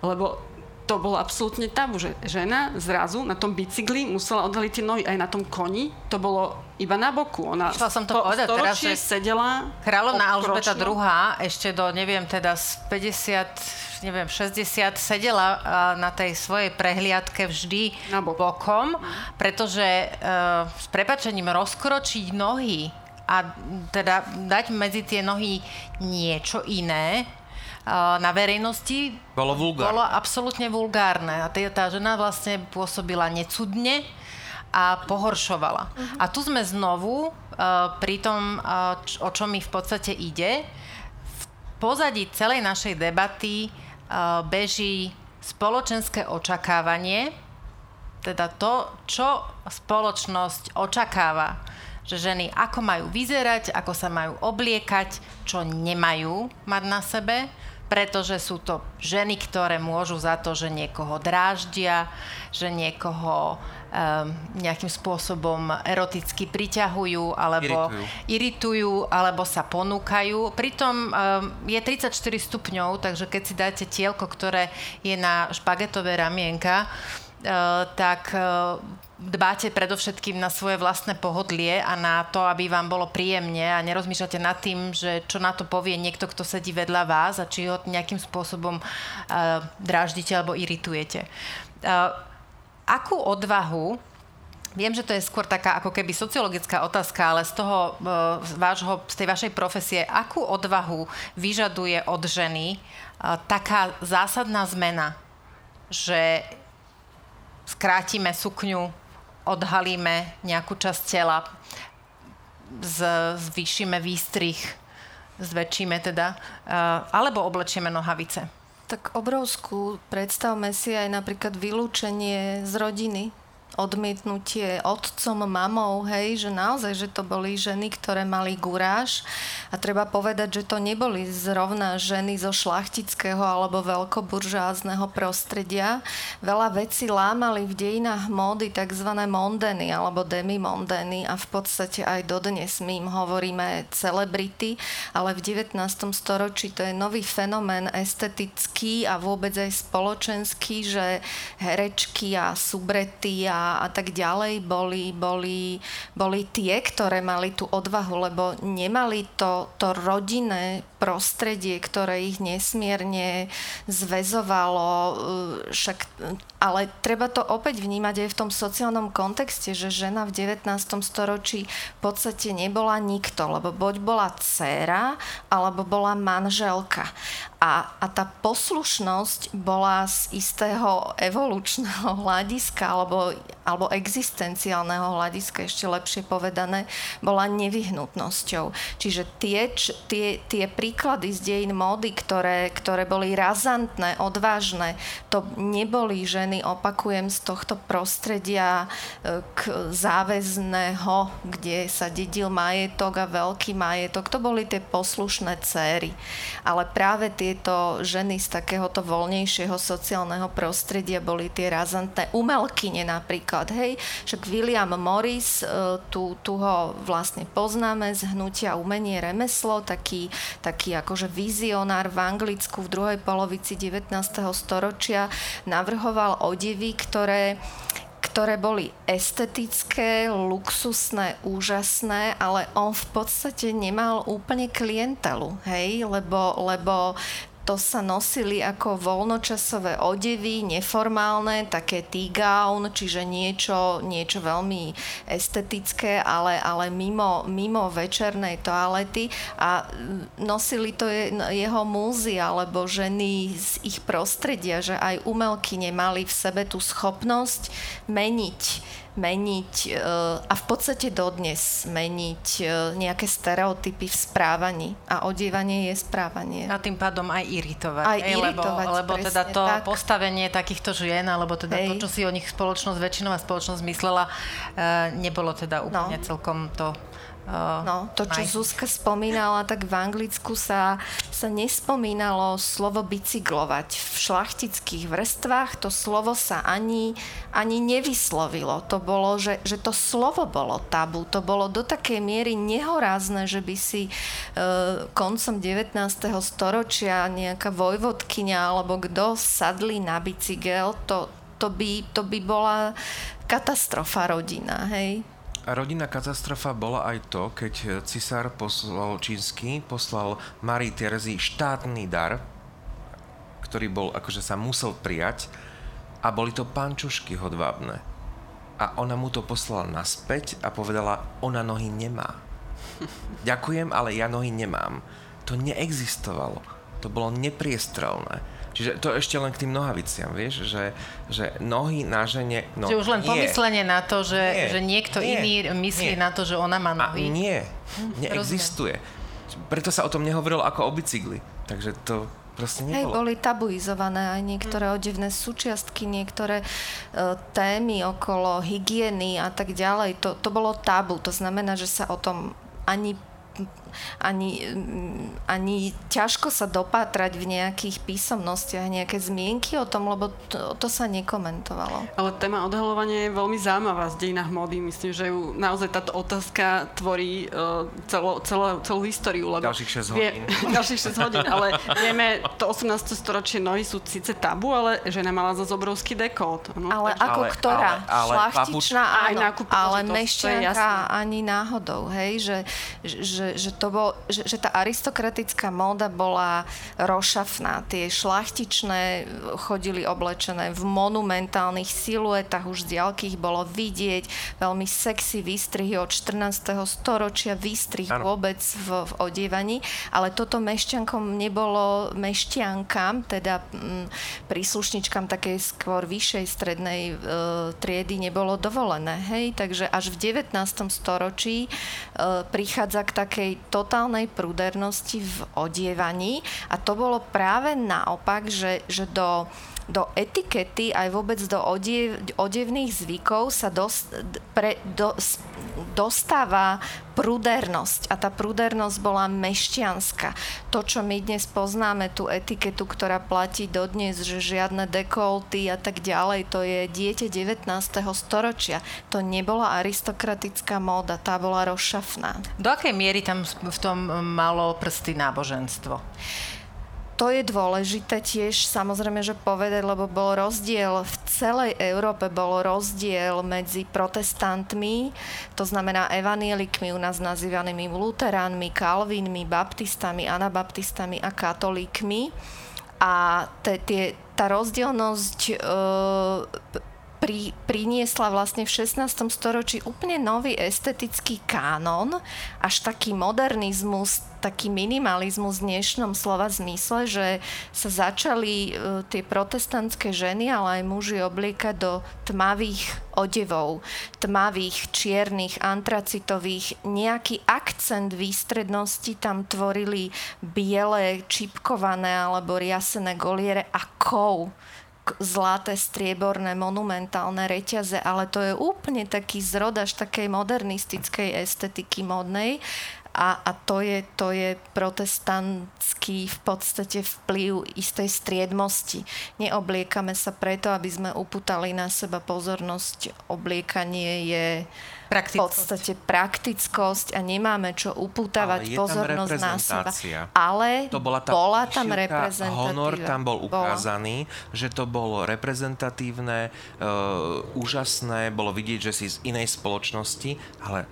Lebo to bolo absolútne tabu, že žena zrazu na tom bicykli musela odhaliť tie nohy aj na tom koni. To bolo iba na boku. Ona Chcela som to povedať teraz, že sedela Kráľovná Alžbeta II ešte do, neviem, teda z 50, neviem, 60 sedela na tej svojej prehliadke vždy bok. bokom, pretože uh, s prepačením rozkročiť nohy a teda dať medzi tie nohy niečo iné, na verejnosti bolo vulgárne. Bolo absolútne vulgárne. A tá žena vlastne pôsobila necudne a pohoršovala. Uh-huh. A tu sme znovu uh, pri tom, uh, č- o čo mi v podstate ide. V pozadí celej našej debaty uh, beží spoločenské očakávanie, teda to, čo spoločnosť očakáva, že ženy ako majú vyzerať, ako sa majú obliekať, čo nemajú mať na sebe, pretože sú to ženy, ktoré môžu za to, že niekoho dráždia, že niekoho um, nejakým spôsobom eroticky priťahujú alebo iritujú. iritujú alebo sa ponúkajú. Pritom um, je 34 stupňov, takže keď si dáte tielko, ktoré je na špagetové ramienka, uh, tak uh, dbáte predovšetkým na svoje vlastné pohodlie a na to, aby vám bolo príjemne a nerozmýšľate nad tým, že čo na to povie niekto, kto sedí vedľa vás a či ho nejakým spôsobom uh, dráždite alebo iritujete. Uh, akú odvahu Viem, že to je skôr taká ako keby sociologická otázka, ale z toho uh, z, vášho, z tej vašej profesie, akú odvahu vyžaduje od ženy taká zásadná zmena, že skrátime sukňu, odhalíme nejakú časť tela, z, zvýšime výstrih, zväčšíme teda, uh, alebo oblečieme nohavice. Tak obrovskú, predstavme si aj napríklad vylúčenie z rodiny odmietnutie otcom, mamou, hej, že naozaj, že to boli ženy, ktoré mali guráž a treba povedať, že to neboli zrovna ženy zo šlachtického alebo veľkoburžázneho prostredia. Veľa vecí lámali v dejinách módy tzv. mondeny alebo demimondeny a v podstate aj dodnes my im hovoríme celebrity, ale v 19. storočí to je nový fenomén estetický a vôbec aj spoločenský, že herečky a subrety a a, tak ďalej boli, boli, boli tie, ktoré mali tú odvahu, lebo nemali to, to rodinné prostredie, ktoré ich nesmierne zväzovalo, e, však, ale treba to opäť vnímať aj v tom sociálnom kontexte, že žena v 19. storočí v podstate nebola nikto, lebo buď bola dcéra, alebo bola manželka. A, a tá poslušnosť bola z istého evolučného hľadiska alebo, alebo existenciálneho hľadiska, ešte lepšie povedané, bola nevyhnutnosťou. Čiže tie, tie, tie príklady z dejín módy, ktoré, ktoré boli razantné, odvážne, to neboli ženy, opakujem, z tohto prostredia e, k záväzného, kde sa dedil majetok a veľký majetok. To boli tie poslušné céry. Ale práve tie tieto ženy z takéhoto voľnejšieho sociálneho prostredia boli tie razantné umelkyne napríklad, hej, však William Morris, e, tu, tu ho vlastne poznáme z hnutia umenie remeslo, taký, taký akože vizionár v Anglicku v druhej polovici 19. storočia navrhoval odevy, ktoré ktoré boli estetické, luxusné, úžasné, ale on v podstate nemal úplne klientelu, hej, lebo, lebo to sa nosili ako voľnočasové odevy, neformálne, také tea-gown, čiže niečo, niečo veľmi estetické, ale, ale mimo, mimo večernej toalety. A nosili to je, jeho múzy alebo ženy z ich prostredia, že aj umelky nemali v sebe tú schopnosť meniť meniť e, a v podstate dodnes meniť e, nejaké stereotypy v správaní. A odievanie je správanie. A tým pádom aj iritovať. Aj Ej, iritovať, lebo, lebo teda to tak. postavenie takýchto žien, alebo teda Ej. to, čo si o nich spoločnosť, väčšinová spoločnosť myslela, e, nebolo teda úplne no. celkom to Uh, no, to, čo aj. Zuzka spomínala, tak v Anglicku sa, sa nespomínalo slovo bicyklovať. V šlachtických vrstvách to slovo sa ani, ani nevyslovilo. To bolo, že, že to slovo bolo tabu. To bolo do takej miery nehorázne, že by si uh, koncom 19. storočia nejaká vojvodkynia alebo kto sadli na bicykel, to, to, by, to by bola katastrofa rodina, hej? A rodinná katastrofa bola aj to, keď cisár poslal čínsky, poslal Marii Terezii štátny dar, ktorý bol, akože sa musel prijať a boli to pančušky hodvábne. A ona mu to poslala naspäť a povedala, ona nohy nemá. Ďakujem, ale ja nohy nemám. To neexistovalo. to bolo nepriestrelné. Čiže to ešte len k tým nohaviciam, vieš, že, že nohy na žene... No, že už len nie. pomyslenie na to, že, Nie. že niekto Nie. iný myslí Nie. na to, že ona má A nohy. nie, neexistuje. Preto sa o tom nehovorilo ako o bicykli. Takže to proste Hej, nebolo. boli tabuizované aj niektoré odevné súčiastky, niektoré e, témy okolo hygieny a tak ďalej. To, to bolo tabu, to znamená, že sa o tom ani ani, ani ťažko sa dopátrať v nejakých písomnostiach, nejaké zmienky o tom, lebo to, to sa nekomentovalo. Ale téma odhalovania je veľmi zaujímavá z dejinách mody. Myslím, že ju naozaj táto otázka tvorí uh, celo, celé, celú históriu. Lebo Ďalších 6 hodín. ďalších 6 hodín, ale vieme, to 18. storočie nohy sú síce tabu, ale žena mala zase obrovský dekolt. No, Ale takže- ako Ale- ktorá? ale- ale Šlachtičná papuč- Aj áno, nákup ale príležitosť, to je mešťanka ani náhodou, hej, že, že, že, to bol, že, že tá aristokratická móda bola rošafná. Tie šlachtičné chodili oblečené v monumentálnych siluetách, už z diaľky ich bolo vidieť, veľmi sexy výstrihy od 14. storočia, výstrih Áno. vôbec v, v odievaní, ale toto mešťankom nebolo mešťankám, teda mm, príslušničkám takej skôr vyššej strednej e, triedy nebolo dovolené. Hej? Takže až v 19. storočí e, prichádza k takej totálnej prudernosti v odievaní. A to bolo práve naopak, že, že do do etikety aj vôbec do odiev, odevných zvykov sa dos, pre, do, dostáva prudernosť a tá prudernosť bola mešťanská. To, čo my dnes poznáme, tú etiketu, ktorá platí dodnes, že žiadne dekolty a tak ďalej, to je dieťa 19. storočia. To nebola aristokratická móda, tá bola rozšafná. Do akej miery tam v tom malo prsty náboženstvo? To je dôležité tiež samozrejme, že povedať, lebo bol rozdiel v celej Európe, bol rozdiel medzi protestantmi, to znamená evanielikmi, u nás nazývanými luteránmi, kalvínmi, baptistami, anabaptistami a katolíkmi. A te, tie, tá rozdielnosť e, pri, priniesla vlastne v 16. storočí úplne nový estetický kánon, až taký modernizmus, taký minimalizmus v dnešnom slova zmysle, že sa začali e, tie protestantské ženy, ale aj muži obliekať do tmavých odevov, tmavých, čiernych, antracitových. Nejaký akcent výstrednosti tam tvorili biele, čipkované alebo riasené goliere a kov zlaté, strieborné, monumentálne reťaze, ale to je úplne taký zrod až takej modernistickej estetiky modnej a, a to, je, to je protestantský v podstate vplyv istej striedmosti. Neobliekame sa preto, aby sme uputali na seba pozornosť. Obliekanie je v podstate praktickosť a nemáme čo upútavať pozornosť na seba. Ale To bola, tá bola tam reprezentácia. Honor tam bol Bola. ukázaný, že to bolo reprezentatívne, uh, úžasné, bolo vidieť, že si z inej spoločnosti, ale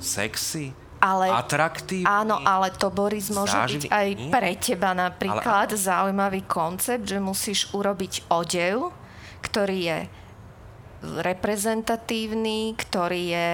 sexy, Ale- atraktívny. Áno, ale to, Boris, môže záživý. byť aj Nie. pre teba napríklad zaujímavý koncept, že musíš urobiť odev, ktorý je reprezentatívny, ktorý je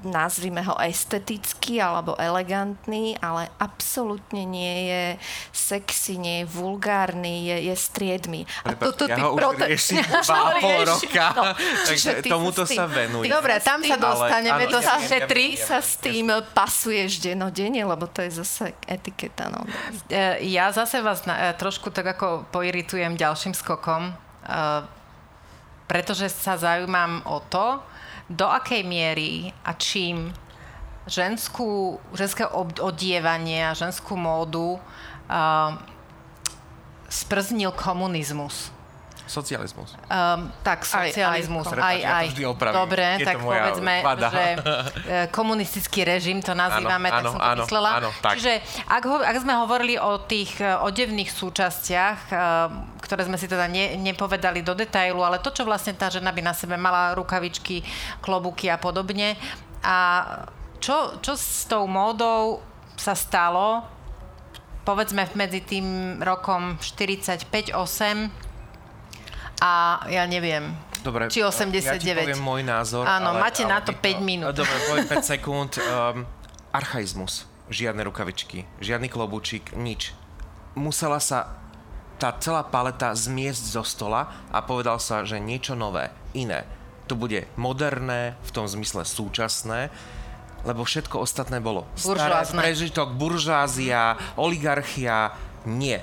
nazvime ho estetický alebo elegantný, ale absolútne nie je sexy, nie je vulgárny, je, je striedmy. A Prepáč, toto ja ty ho už prote- riešim dva a pol roka, no, takže tomuto s tým- sa venujem. ty Dobre, tam sa dostaneme, to sa šetrí. sa s tým pasuješ denodene, lebo to je zase etiketa. No. E, Ja zase vás na, e, trošku tak ako poiritujem ďalším skokom, e, pretože sa zaujímam o to, do akej miery a čím ženskú, ženské odievanie a ženskú módu uh, sprznil komunizmus. Socializmus. Um, tak, socializmus. aj- Aj, aj, ja to vždy opravím. Dobre, Je to tak moja povedzme, vada. že e, komunistický režim to nazývame, Áno, tak som to áno, myslela. áno, tak. Čiže ak, ho, ak sme hovorili o tých e, odevných súčastiach, e, ktoré sme si teda ne, nepovedali do detailu, ale to, čo vlastne tá žena by na sebe mala, rukavičky, klobúky a podobne. A čo, čo s tou módou sa stalo, povedzme medzi tým rokom 45-8 a ja neviem, Dobre, či 89. ja ti poviem môj názor. Áno, ale, máte ale na to vy 5 minút. Dobre, poviem 5 sekúnd. Um, archaizmus. Žiadne rukavičky, žiadny klobúčik, nič. musela sa tá celá paleta zmiesť zo stola a povedal sa, že niečo nové, iné. To bude moderné, v tom zmysle súčasné, lebo všetko ostatné bolo staré, prežitok, buržázia, oligarchia, nie.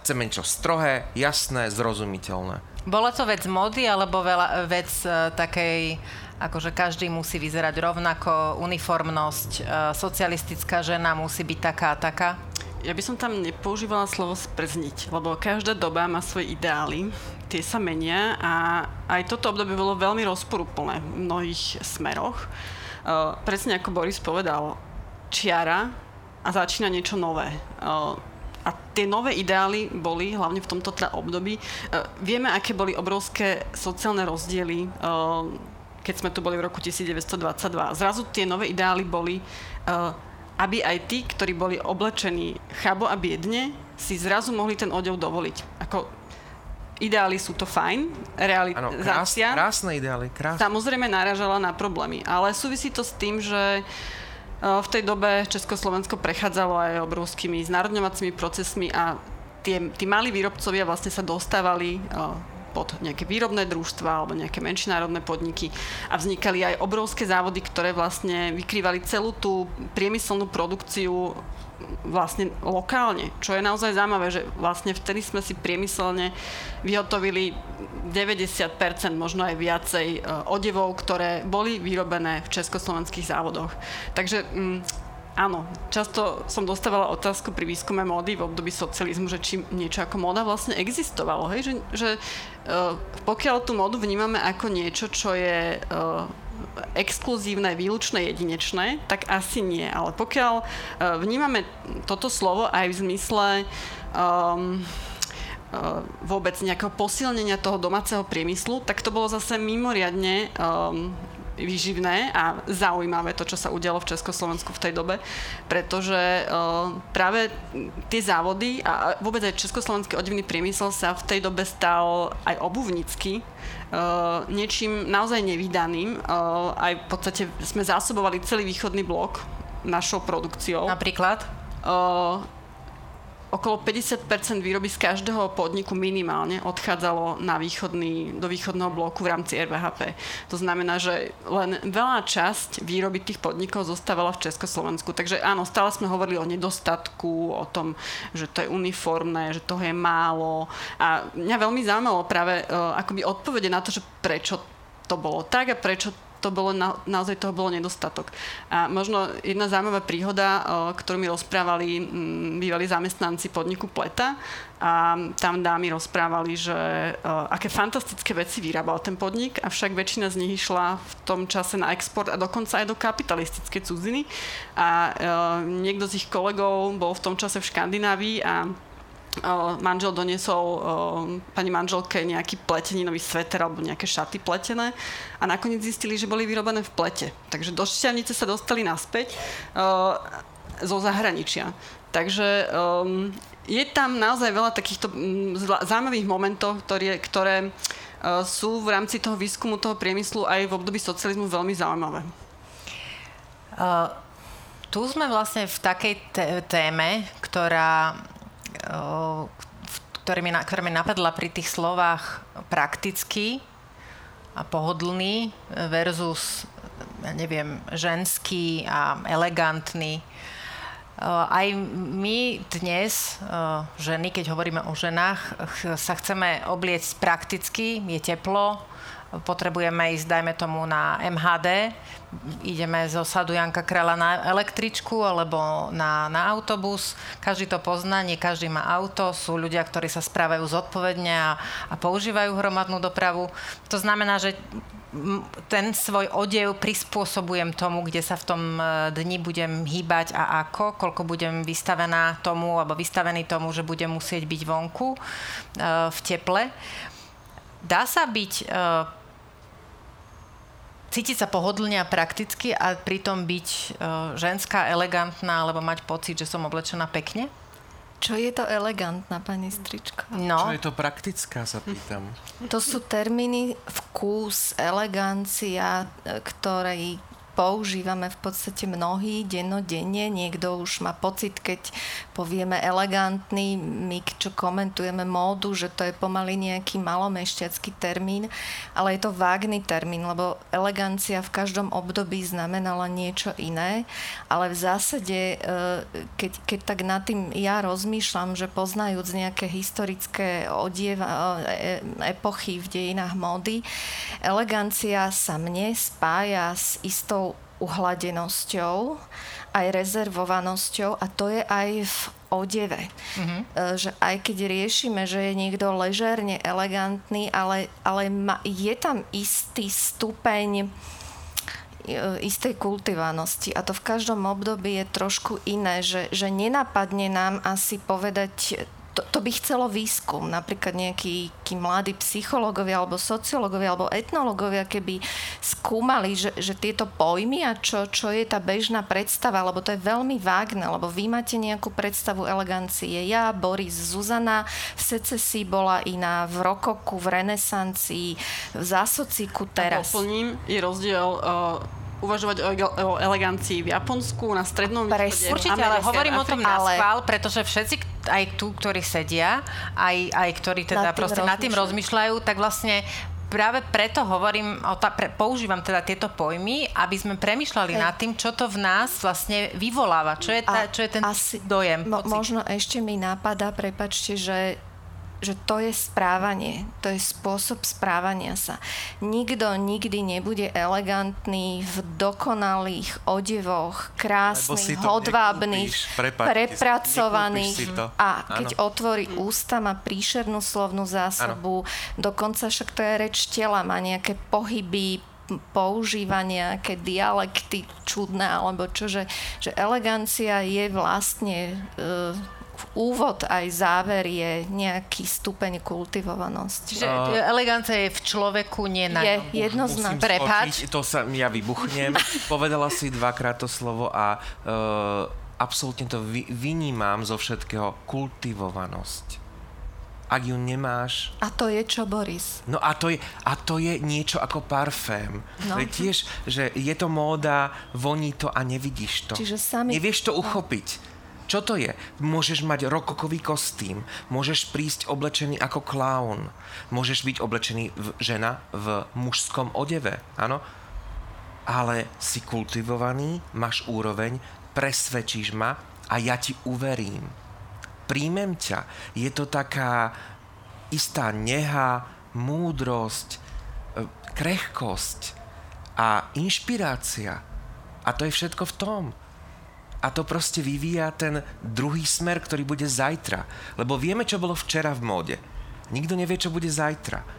Chceme niečo strohé, jasné, zrozumiteľné. Bola to vec mody alebo veľa, vec uh, takej akože každý musí vyzerať rovnako, uniformnosť, uh, socialistická žena musí byť taká a taká? Ja by som tam nepoužívala slovo sprzniť, lebo každá doba má svoje ideály, tie sa menia a aj toto obdobie bolo veľmi rozporúplné v mnohých smeroch. Uh, presne ako Boris povedal, čiara a začína niečo nové. Uh, tie nové ideály boli, hlavne v tomto teda období, uh, vieme, aké boli obrovské sociálne rozdiely, uh, keď sme tu boli v roku 1922. Zrazu tie nové ideály boli uh, aby aj tí, ktorí boli oblečení chabo a biedne, si zrazu mohli ten odev dovoliť. Ako ideály sú to fajn, realizácia. Ano, krás, krásne ideály, krásne. Samozrejme naražala na problémy, ale súvisí to s tým, že e, v tej dobe Československo prechádzalo aj obrovskými znárodňovacími procesmi a tie, tí malí výrobcovia vlastne sa dostávali e, pod nejaké výrobné družstva alebo nejaké menšie národné podniky a vznikali aj obrovské závody, ktoré vlastne vykrývali celú tú priemyselnú produkciu vlastne lokálne, čo je naozaj zaujímavé, že vlastne vtedy sme si priemyselne vyhotovili 90%, možno aj viacej e, odevov, ktoré boli vyrobené v československých závodoch. Takže mm, Áno, často som dostávala otázku pri výskume módy v období socializmu, že či niečo ako móda vlastne existovalo. Hej? Že, že uh, pokiaľ tú módu vnímame ako niečo, čo je uh, exkluzívne, výlučné, jedinečné, tak asi nie. Ale pokiaľ uh, vnímame toto slovo aj v zmysle um, vôbec nejakého posilnenia toho domáceho priemyslu, tak to bolo zase mimoriadne um, výživné a zaujímavé to, čo sa udialo v Československu v tej dobe, pretože uh, práve tie závody a vôbec aj československý odevný priemysel sa v tej dobe stal aj obuvnícky uh, niečím naozaj nevydaným. Uh, aj v podstate sme zásobovali celý východný blok našou produkciou. Napríklad? Okolo 50% výroby z každého podniku minimálne odchádzalo na východný, do východného bloku v rámci RVHP. To znamená, že len veľa časť výroby tých podnikov zostávala v Československu. Takže áno, stále sme hovorili o nedostatku, o tom, že to je uniformné, že toho je málo. A mňa veľmi zaujímalo práve uh, akoby odpovede na to, že prečo to bolo tak a prečo to bolo na, naozaj toho bolo nedostatok. A možno jedna zaujímavá príhoda, ktorú mi rozprávali bývalí zamestnanci podniku Pleta a tam dámy rozprávali, že aké fantastické veci vyrábal ten podnik, avšak väčšina z nich išla v tom čase na export a dokonca aj do kapitalistické cudziny. A niekto z ich kolegov bol v tom čase v Škandinávii a manžel doniesol pani manželke nejaký pleteninový sveter alebo nejaké šaty pletené a nakoniec zistili, že boli vyrobené v plete. Takže do šťavnice sa dostali naspäť zo zahraničia. Takže um, je tam naozaj veľa takýchto um, zaujímavých momentov, ktoré, ktoré uh, sú v rámci toho výskumu toho priemyslu aj v období socializmu veľmi zaujímavé. Uh, tu sme vlastne v takej téme, ktorá ktoré mi, ktoré mi napadla pri tých slovách praktický a pohodlný versus, ja neviem, ženský a elegantný. Aj my dnes, ženy, keď hovoríme o ženách, sa chceme obliecť prakticky, je teplo, potrebujeme ísť, dajme tomu, na MHD, ideme zo sadu Janka Kráľa na električku alebo na, na autobus. Každý to pozná, nie každý má auto. Sú ľudia, ktorí sa správajú zodpovedne a, a používajú hromadnú dopravu. To znamená, že ten svoj odev prispôsobujem tomu, kde sa v tom e, dni budem hýbať a ako, koľko budem vystavená tomu alebo vystavený tomu, že budem musieť byť vonku e, v teple. Dá sa byť e, cítiť sa pohodlne a prakticky a pritom byť uh, ženská, elegantná, alebo mať pocit, že som oblečená pekne? Čo je to elegantná, pani Stričko? No. Čo je to praktická, sa pýtam. To sú termíny vkus, elegancia, ktorý používame v podstate mnohí dennodenne. Niekto už má pocit, keď povieme elegantný, my čo komentujeme módu, že to je pomaly nejaký malomešťacký termín, ale je to vágný termín, lebo elegancia v každom období znamenala niečo iné, ale v zásade, e, keď, keď tak nad tým ja rozmýšľam, že poznajúc nejaké historické odieva, e, epochy v dejinách módy, elegancia sa mne spája s istou uhladenosťou, aj rezervovanosťou a to je aj v odeve. Mm-hmm. Že aj keď riešime, že je niekto ležerne elegantný, ale, ale ma, je tam istý stupeň e, istej kultivanosti a to v každom období je trošku iné, že, že nenapadne nám asi povedať to, to by chcelo výskum. Napríklad nejakí mladí psychológovia alebo sociológovia alebo etnológovia, keby skúmali, že, že tieto pojmy a čo, čo je tá bežná predstava, lebo to je veľmi vágne, lebo vy máte nejakú predstavu elegancie. Ja, Boris, Zuzana v secesii bola iná, v rokoku, v renesancii, v zásociku teraz. A doplním, je rozdiel uh uvažovať o, o elegancii v Japonsku, na strednom východe. Určite, ale hovorím o tom na schvál, pretože všetci, aj tu, ktorí sedia, aj, aj ktorí teda nad proste nad tým rozmýšľajú, tak vlastne práve preto hovorím, o ta, pre, používam teda tieto pojmy, aby sme premyšľali Hej. nad tým, čo to v nás vlastne vyvoláva, čo je, ta, čo je ten asi, dojem. Mo, možno ešte mi napadá, prepačte, že že to je správanie, to je spôsob správania sa. Nikto nikdy nebude elegantný v dokonalých odevoch, krásnych, hodvábnych, prepracovaných. A keď ano. otvorí ústa, má príšernú slovnú zásobu, ano. dokonca však to je reč tela, má nejaké pohyby, používania, nejaké dialekty čudné, alebo čo, že, že elegancia je vlastne uh, úvod aj záver je nejaký stupeň kultivovanosti. Čiže uh, elegancia je v človeku, nie na Je jednoznačne. Prepač. To sa ja vybuchnem. Povedala si dvakrát to slovo a uh, absolútne to vy, vynímam zo všetkého kultivovanosť ak ju nemáš... A to je čo, Boris? No a to je, a to je niečo ako parfém. No. Tiež, že je to móda, voní to a nevidíš to. Čiže sami... Nevieš to uchopiť. Čo to je? Môžeš mať rokokový kostým, môžeš prísť oblečený ako klaun, môžeš byť oblečený v, žena v mužskom odeve, áno? Ale si kultivovaný, máš úroveň, presvedčíš ma a ja ti uverím. Príjmem ťa. Je to taká istá neha, múdrosť, e, krehkosť a inšpirácia. A to je všetko v tom a to proste vyvíja ten druhý smer, ktorý bude zajtra. Lebo vieme, čo bolo včera v móde. Nikto nevie, čo bude zajtra.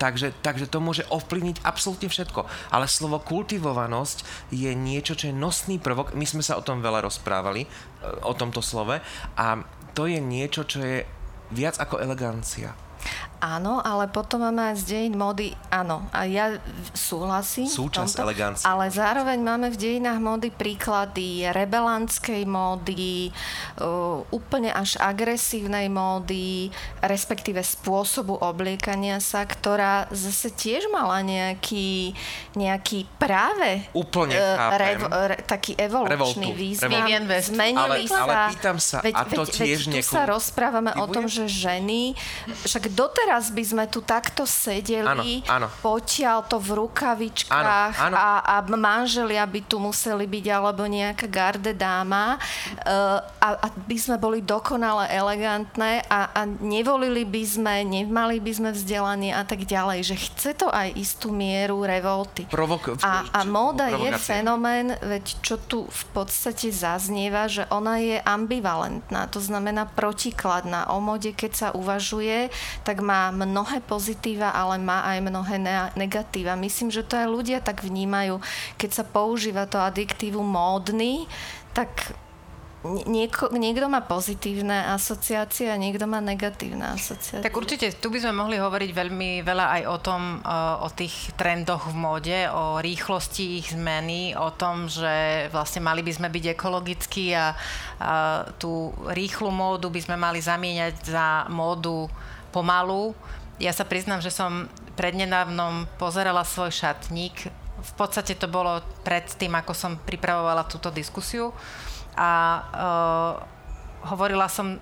Takže, takže to môže ovplyvniť absolútne všetko. Ale slovo kultivovanosť je niečo, čo je nosný prvok. My sme sa o tom veľa rozprávali, e, o tomto slove. A to je niečo, čo je viac ako elegancia. Áno, ale potom máme aj z dejín módy, áno, a ja súhlasím. Súčasť elegancie. Ale zároveň máme v dejinách módy príklady rebelantskej módy, uh, úplne až agresívnej módy, respektíve spôsobu obliekania sa, ktorá zase tiež mala nejaký, nejaký práve úplne uh, rev, re, taký evolučný význam. Zmenili ale, sa. Ale pýtam sa, veď, a to veď, tiež veď, tu sa rozprávame Vybuje? o tom, že ženy, však doteraz teraz by sme tu takto sedeli, áno, áno. potiaľ to v rukavičkách áno, áno. A, a manželia by tu museli byť alebo nejaká garde dáma uh, a, a by sme boli dokonale elegantné a, a nevolili by sme, nemali by sme vzdelanie a tak ďalej, že chce to aj istú mieru revolty. Provok- a, a móda je fenomén, veď čo tu v podstate zaznieva, že ona je ambivalentná, to znamená protikladná. O móde, keď sa uvažuje, tak má mnohé pozitíva, ale má aj mnohé negatíva. Myslím, že to aj ľudia tak vnímajú. Keď sa používa to adiktívu módny, tak Nieko, niekto má pozitívne asociácie a niekto má negatívne asociácie. Tak určite tu by sme mohli hovoriť veľmi veľa aj o tom, o tých trendoch v móde, o rýchlosti ich zmeny, o tom, že vlastne mali by sme byť ekologickí a, a tú rýchlu módu by sme mali zamieňať za módu pomalu. Ja sa priznám, že som prednedávnom pozerala svoj šatník v podstate to bolo pred tým, ako som pripravovala túto diskusiu a uh, hovorila som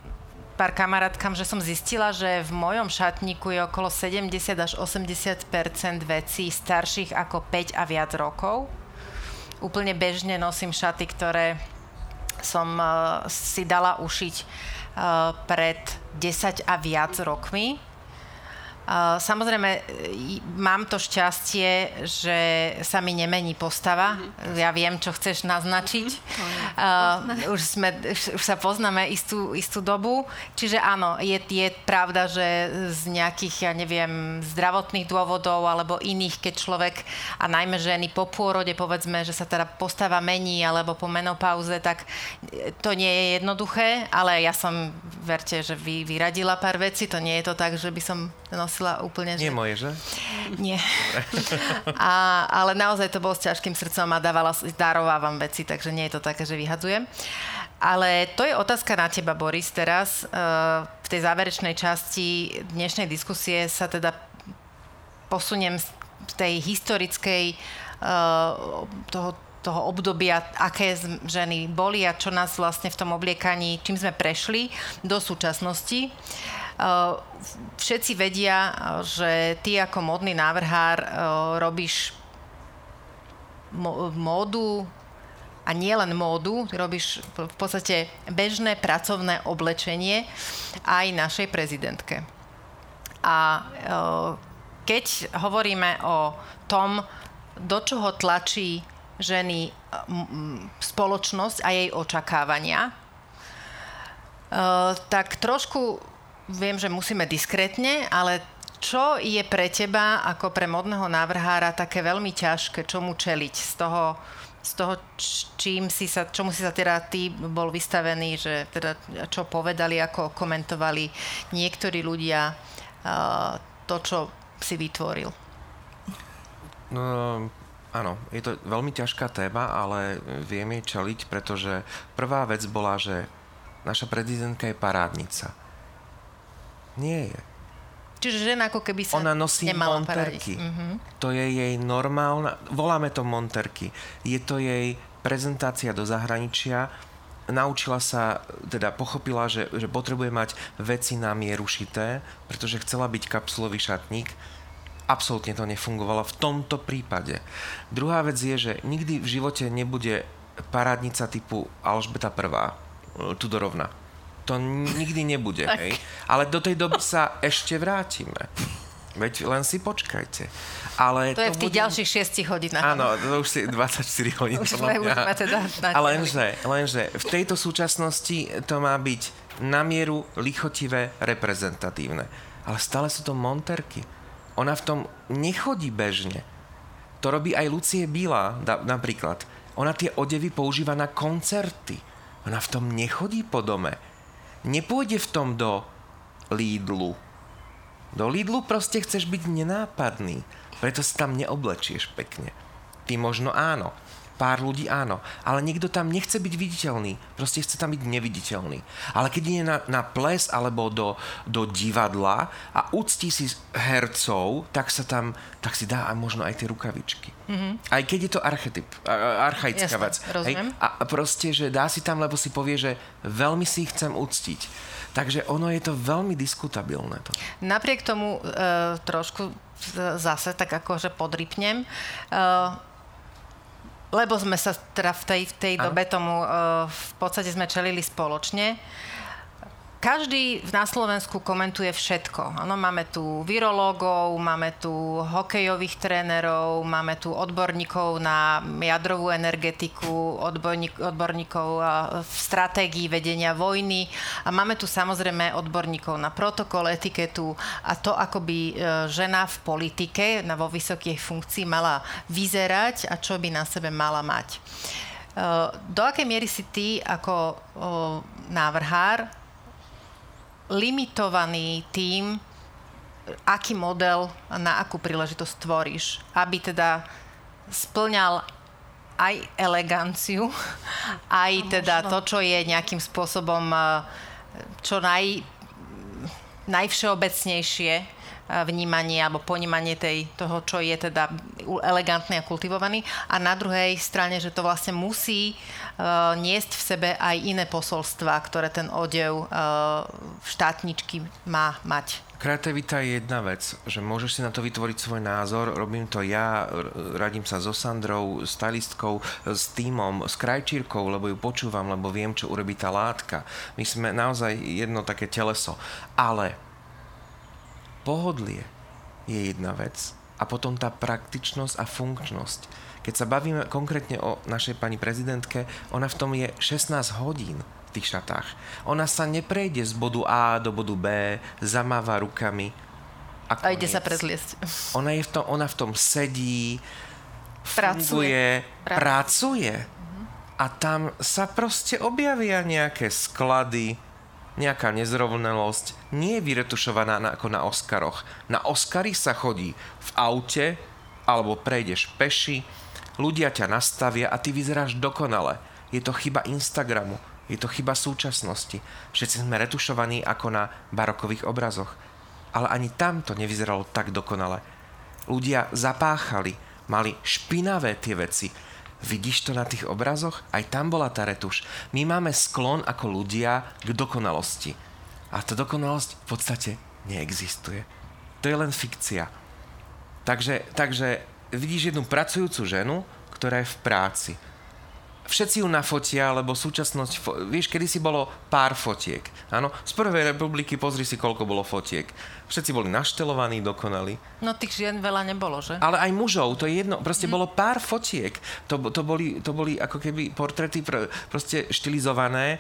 pár kamarátkam, že som zistila, že v mojom šatníku je okolo 70 až 80% vecí starších ako 5 a viac rokov. Úplne bežne nosím šaty, ktoré som uh, si dala ušiť uh, pred 10 a viac rokmi Samozrejme, mám to šťastie, že sa mi nemení postava. Mm-hmm. Ja viem, čo chceš naznačiť. Uh, už, sme, už, sa poznáme istú, istú dobu. Čiže áno, je, je pravda, že z nejakých, ja neviem, zdravotných dôvodov alebo iných, keď človek, a najmä ženy po pôrode, povedzme, že sa teda postava mení alebo po menopauze, tak to nie je jednoduché, ale ja som, verte, že vy, vyradila pár veci, to nie je to tak, že by som nosila úplne... Nie že... moje, že? Nie. a, ale naozaj to bolo s ťažkým srdcom a dávala, darovávam veci, takže nie je to také, že vyhadzujem. Ale to je otázka na teba, Boris, teraz. V tej záverečnej časti dnešnej diskusie sa teda posuniem z tej historickej toho, toho obdobia, aké ženy boli a čo nás vlastne v tom obliekaní, čím sme prešli do súčasnosti. Eh, všetci vedia, že ty ako modný návrhár eh, robíš módu a nie len módu, robíš v podstate bežné pracovné oblečenie aj našej prezidentke. A eh, keď hovoríme o tom, do čoho tlačí ženy spoločnosť a jej očakávania, tak trošku viem, že musíme diskrétne, ale čo je pre teba ako pre modného návrhára také veľmi ťažké, čomu čeliť z toho, z toho čím si sa, čomu si sa teda ty bol vystavený, že teda čo povedali, ako komentovali niektorí ľudia to, čo si vytvoril? No, áno, je to veľmi ťažká téma, ale viem jej čeliť, pretože prvá vec bola, že naša prezidentka je parádnica nie je. Čiže žena ako keby sa Ona nosí monterky. Uh-huh. To je jej normálna, voláme to monterky. Je to jej prezentácia do zahraničia. Naučila sa, teda pochopila, že, že potrebuje mať veci na mieru šité, pretože chcela byť kapsulový šatník. Absolútne to nefungovalo v tomto prípade. Druhá vec je, že nikdy v živote nebude parádnica typu Alžbeta I, Tudorovna to nikdy nebude, hej. Ale do tej doby sa ešte vrátime. Veď len si počkajte. Ale to, to je v tých bude... ďalších 6 hodinách. Áno, to už si 24 hodín. Už sme, už sme teda Ale lenže, lenže v tejto súčasnosti to má byť na mieru lichotivé, reprezentatívne. Ale stále sú to monterky. Ona v tom nechodí bežne. To robí aj Lucie Bíla napríklad. Ona tie odevy používa na koncerty. Ona v tom nechodí po dome nepôjde v tom do Lidlu. Do Lidlu proste chceš byť nenápadný, preto si tam neoblečieš pekne. Ty možno áno, pár ľudí áno, ale niekto tam nechce byť viditeľný, proste chce tam byť neviditeľný. Ale keď ide na, na ples alebo do, do divadla a uctí si hercov, tak sa tam, tak si dá možno aj tie rukavičky. Mm-hmm. Aj keď je to archetyp, archaická Jasne, vec. Hej? A proste, že dá si tam, lebo si povie, že veľmi si ich chcem uctiť. Takže ono je to veľmi diskutabilné. To. Napriek tomu e, trošku zase tak akože podrypnem. E, lebo sme sa teda v tej, v tej dobe tomu uh, v podstate sme čelili spoločne. Každý na Slovensku komentuje všetko. Ano, máme tu virológov, máme tu hokejových trénerov, máme tu odborníkov na jadrovú energetiku, odborník, odborníkov v stratégii vedenia vojny a máme tu samozrejme odborníkov na protokol, etiketu a to, ako by e, žena v politike na vo vysokej funkcii mala vyzerať a čo by na sebe mala mať. E, do akej miery si ty ako návrhár limitovaný tým, aký model na akú príležitosť tvoríš, aby teda splňal aj eleganciu, aj teda to, čo je nejakým spôsobom eh, čo naj, najvšeobecnejšie vnímanie alebo ponímanie tej, toho, čo je teda elegantný a kultivovaný. A na druhej strane, že to vlastne musí uh, niesť v sebe aj iné posolstva, ktoré ten odev uh, štátničky má mať. Kreativita je jedna vec, že môžeš si na to vytvoriť svoj názor, robím to ja, radím sa so Sandrou, stylistkou, s týmom, s krajčírkou, lebo ju počúvam, lebo viem, čo urobí tá látka. My sme naozaj jedno také teleso. Ale pohodlie je jedna vec a potom tá praktičnosť a funkčnosť. Keď sa bavíme konkrétne o našej pani prezidentke, ona v tom je 16 hodín v tých šatách. Ona sa neprejde z bodu A do bodu B, zamáva rukami. A, a ide sa prezliesť. Ona, je v tom, ona v tom sedí, funguje, pracuje. pracuje. A tam sa proste objavia nejaké sklady, nejaká nezrovnalosť. Nie je vyretušovaná ako na Oscaroch. Na Oscary sa chodí v aute, alebo prejdeš peši, ľudia ťa nastavia a ty vyzeráš dokonale. Je to chyba Instagramu. Je to chyba súčasnosti. Všetci sme retušovaní ako na barokových obrazoch. Ale ani tam to nevyzeralo tak dokonale. Ľudia zapáchali, mali špinavé tie veci. Vidíš to na tých obrazoch? Aj tam bola tá retuš. My máme sklon ako ľudia k dokonalosti. A tá dokonalosť v podstate neexistuje. To je len fikcia. Takže, takže vidíš jednu pracujúcu ženu, ktorá je v práci všetci ju nafotia, lebo súčasnosť, fo- vieš, kedy si bolo pár fotiek. Áno, z prvej republiky pozri si, koľko bolo fotiek. Všetci boli naštelovaní, dokonali. No tých žien veľa nebolo, že? Ale aj mužov, to je jedno, proste mm. bolo pár fotiek. To, to, boli, to boli ako keby portrety pr- proste štilizované.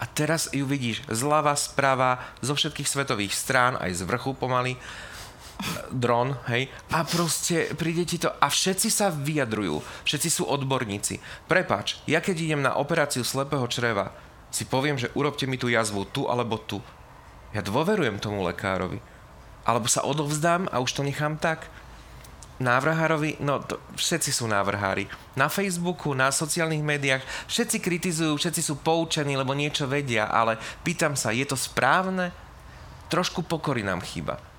A teraz ju vidíš zľava, sprava, zo všetkých svetových strán, aj z vrchu pomaly dron, hej, a proste príde ti to a všetci sa vyjadrujú, všetci sú odborníci. Prepač, ja keď idem na operáciu slepého čreva, si poviem, že urobte mi tú jazvu tu alebo tu. Ja dôverujem tomu lekárovi. Alebo sa odovzdám a už to nechám tak. Návrhárovi, no to, všetci sú návrhári. Na Facebooku, na sociálnych médiách, všetci kritizujú, všetci sú poučení, lebo niečo vedia, ale pýtam sa, je to správne? Trošku pokory nám chýba.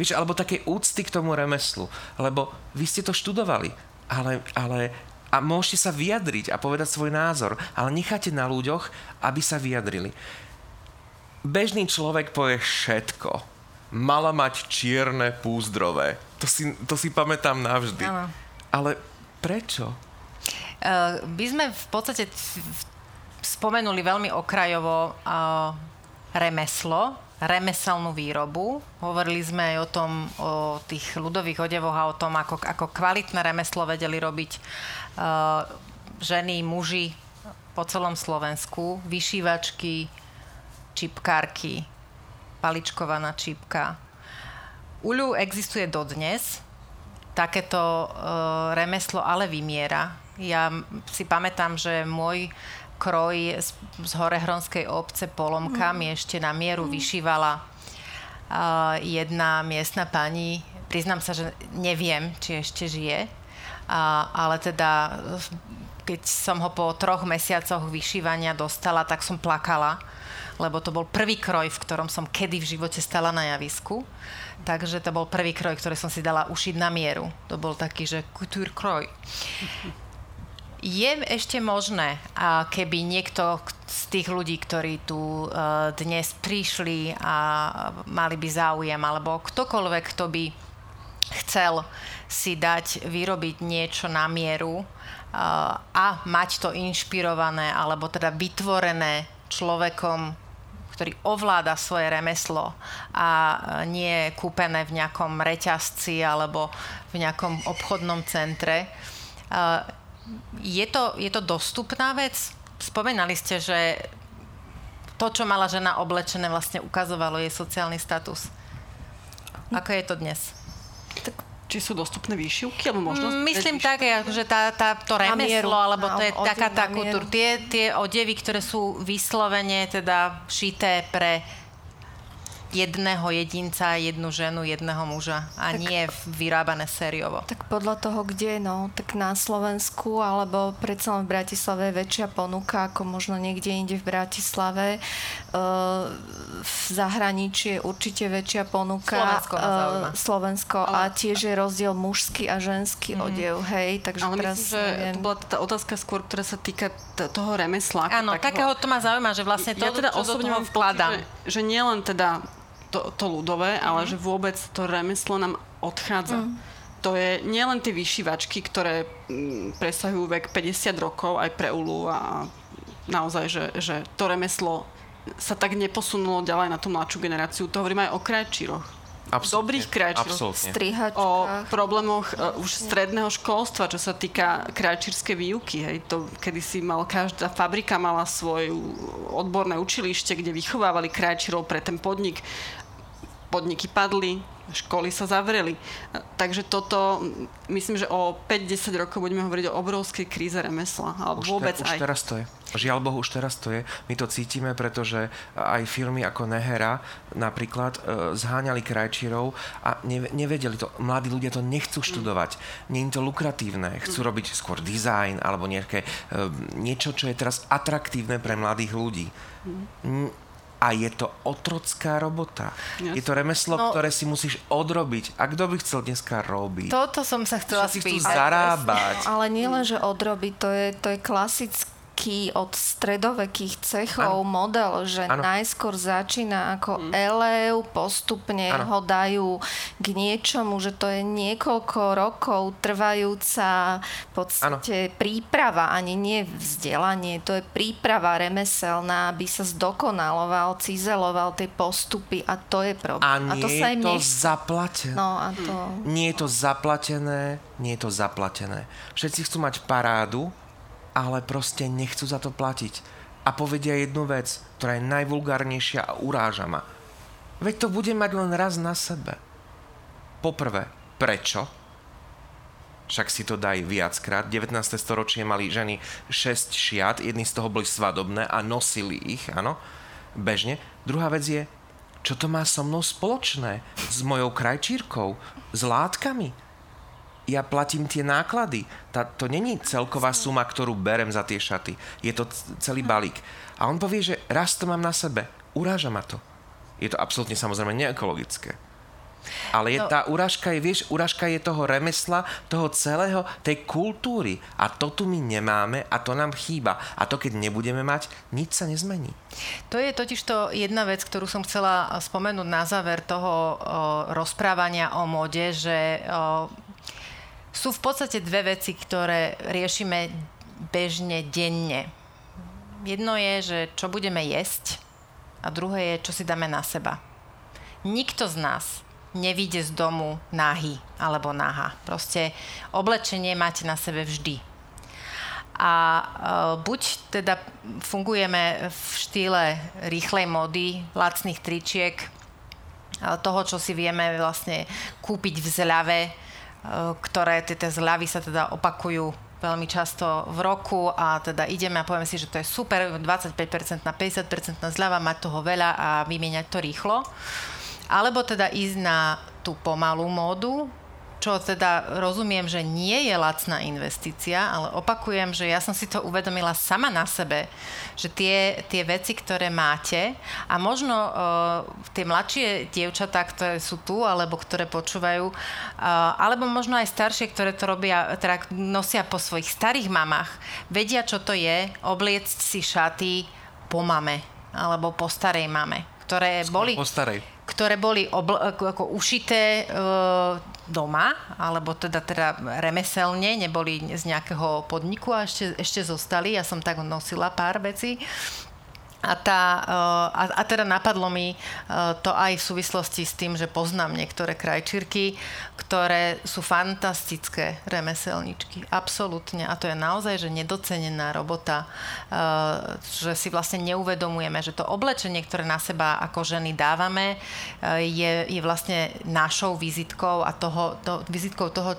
Víš, alebo také úcty k tomu remeslu. Lebo vy ste to študovali. Ale, ale a môžete sa vyjadriť a povedať svoj názor, ale necháte na ľuďoch, aby sa vyjadrili. Bežný človek povie všetko. Mala mať čierne púzdrové. To si, to si pamätám navždy. Ano. Ale prečo? Uh, by sme v podstate spomenuli veľmi okrajovo uh, remeslo, remeselnú výrobu. Hovorili sme aj o tom, o tých ľudových odevoch a o tom, ako, ako kvalitné remeslo vedeli robiť uh, ženy, muži po celom Slovensku. Vyšívačky, čipkárky, paličkovaná čipka. Uľu existuje dodnes. Takéto uh, remeslo ale vymiera. Ja si pamätám, že môj kroj z, z Horehronskej obce Polomka mm. mi ešte na mieru mm. vyšívala uh, jedna miestna pani. Priznám sa, že neviem, či ešte žije, uh, ale teda keď som ho po troch mesiacoch vyšívania dostala, tak som plakala, lebo to bol prvý kroj, v ktorom som kedy v živote stala na javisku. Takže to bol prvý kroj, ktorý som si dala ušiť na mieru. To bol taký, že couture kroj. Je ešte možné, keby niekto z tých ľudí, ktorí tu e, dnes prišli a mali by záujem, alebo ktokoľvek, kto by chcel si dať vyrobiť niečo na mieru e, a mať to inšpirované, alebo teda vytvorené človekom, ktorý ovláda svoje remeslo a nie je kúpené v nejakom reťazci alebo v nejakom obchodnom centre e, je to, je to dostupná vec? Spomenali ste, že to, čo mala žena oblečené, vlastne ukazovalo jej sociálny status. Ako je to dnes? Tak či sú dostupné výšivky, alebo možnosť? Mm, myslím tak, že tá, tá, to remeslo, alebo to je taká tá kultúra. Tie, tie odevy, ktoré sú vyslovene teda šité pre jedného jedinca, jednu ženu, jedného muža a tak, nie vyrábané sériovo. Tak podľa toho, kde, no, tak na Slovensku alebo predsa len v Bratislave je väčšia ponuka ako možno niekde inde v Bratislave. Uh, v zahraničí je určite väčšia ponuka. Slovensko, uh, Slovensko ale... a tiež je rozdiel mužský a ženský mm-hmm. odev, hej, takže ale teraz myslím, že neviem. to bola tá otázka skôr, ktorá sa týka t- toho remesla. Áno, takého, takého to ma zaujíma, že vlastne to, ja teda čo osobne mám vkladám. Že, že nie len teda to, to ľudové, mm. ale mhm. že vôbec to remeslo nám odchádza. Mm. To je nielen tie vyšívačky, ktoré mm, presahujú vek 50 rokov aj pre ulu a naozaj, že, že to remeslo sa tak neposunulo ďalej na tú mladšiu generáciu. To hovorím aj o krajčíroch. Absolutne. Dobrých krajčíroch. O problémoch uh, už stredného školstva, čo sa týka krajčírskej výuky. Hej. To, kedy si mal, každá fabrika mala svoje odborné učilište, kde vychovávali krajčírov pre ten podnik podniky padli, školy sa zavreli. Takže toto, myslím, že o 5-10 rokov budeme hovoriť o obrovskej kríze remesla. Alebo už vôbec te, už aj. teraz to je. Žiaľ Bohu, už teraz to je. My to cítime, pretože aj firmy ako Nehera napríklad e, zháňali krajčírov a nevedeli to. Mladí ľudia to nechcú študovať. Nie je to lukratívne. Chcú robiť skôr dizajn alebo nejaké, e, niečo, čo je teraz atraktívne pre mladých ľudí a je to otrocká robota. Yes. Je to remeslo, no, ktoré si musíš odrobiť. A kto by chcel dneska robiť? Toto som sa chcela spýtať. zarábať. No, ale nielen, že odrobiť, to je, to je klasické taký od stredovekých cechov ano. model, že ano. najskôr začína ako mm. elev, postupne ano. ho dajú k niečomu, že to je niekoľko rokov trvajúca v podstate ano. príprava, ani nie vzdelanie, to je príprava remeselná, aby sa zdokonaloval, cizeloval tie postupy a to je problém. A, nie a to sa im to nech... zaplatené. No, a to... Nie je to zaplatené, nie je to zaplatené. Všetci chcú mať parádu, ale proste nechcú za to platiť. A povedia jednu vec, ktorá je najvulgárnejšia a uráža ma. Veď to bude mať len raz na sebe. Poprvé, prečo? Však si to daj viackrát. 19. storočie mali ženy 6 šiat, jedny z toho boli svadobné a nosili ich, áno, bežne. Druhá vec je, čo to má so mnou spoločné? S mojou krajčírkou? S látkami? Ja platím tie náklady. Tá, to není celková suma, ktorú berem za tie šaty. Je to celý balík. A on povie, že raz to mám na sebe. Uráža ma to. Je to absolútne samozrejme neekologické. Ale je, no. tá urážka je, vieš, urážka je toho remesla, toho celého, tej kultúry. A to tu my nemáme a to nám chýba. A to keď nebudeme mať, nič sa nezmení. To je totiž to jedna vec, ktorú som chcela spomenúť na záver toho o, rozprávania o mode, že o, sú v podstate dve veci, ktoré riešime bežne, denne. Jedno je, že čo budeme jesť a druhé je, čo si dáme na seba. Nikto z nás nevíde z domu nahy alebo naha. Proste oblečenie máte na sebe vždy. A e, buď teda fungujeme v štýle rýchlej mody, lacných tričiek, e, toho, čo si vieme vlastne kúpiť v zľave, ktoré tie zľavy sa teda opakujú veľmi často v roku a teda ideme a povieme si, že to je super, 25% na 50% na zľava, mať toho veľa a vymieňať to rýchlo. Alebo teda ísť na tú pomalú módu, čo teda rozumiem, že nie je lacná investícia, ale opakujem, že ja som si to uvedomila sama na sebe, že tie, tie veci, ktoré máte a možno uh, tie mladšie dievčatá, ktoré sú tu alebo ktoré počúvajú, uh, alebo možno aj staršie, ktoré to robia, teda nosia po svojich starých mamách, vedia, čo to je obliecť si šaty po mame alebo po starej mame, ktoré Skôr boli... Po starej. ktoré boli obl- ako ušité e, doma, alebo teda, teda remeselne, neboli z nejakého podniku a ešte, ešte zostali. Ja som tak nosila pár vecí. A, tá, eh, a, a teda napadlo mi eh, to aj v súvislosti s tým, že poznám niektoré krajčírky, ktoré sú fantastické remeselničky. Absolútne. A to je naozaj, že nedocenená robota, eh, že si vlastne neuvedomujeme, že to oblečenie, ktoré na seba ako ženy dávame, je, je vlastne našou vizitkou a toho, to, vizitkou toho,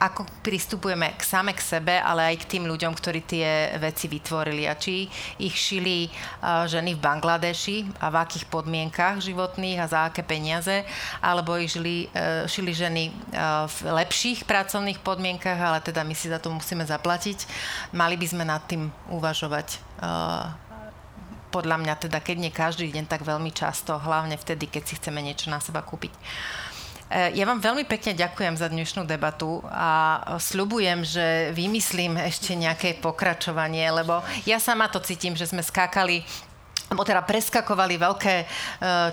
ako pristupujeme k same k sebe, ale aj k tým ľuďom, ktorí tie veci vytvorili. A či ich šili uh, ženy v Bangladeši a v akých podmienkach životných a za aké peniaze, alebo ich žili, uh, šili ženy uh, v lepších pracovných podmienkach, ale teda my si za to musíme zaplatiť. Mali by sme nad tým uvažovať podľa mňa teda, keď nie každý deň, tak veľmi často, hlavne vtedy, keď si chceme niečo na seba kúpiť. E, ja vám veľmi pekne ďakujem za dnešnú debatu a sľubujem, že vymyslím ešte nejaké pokračovanie, lebo ja sama to cítim, že sme skákali alebo teda preskakovali veľké e,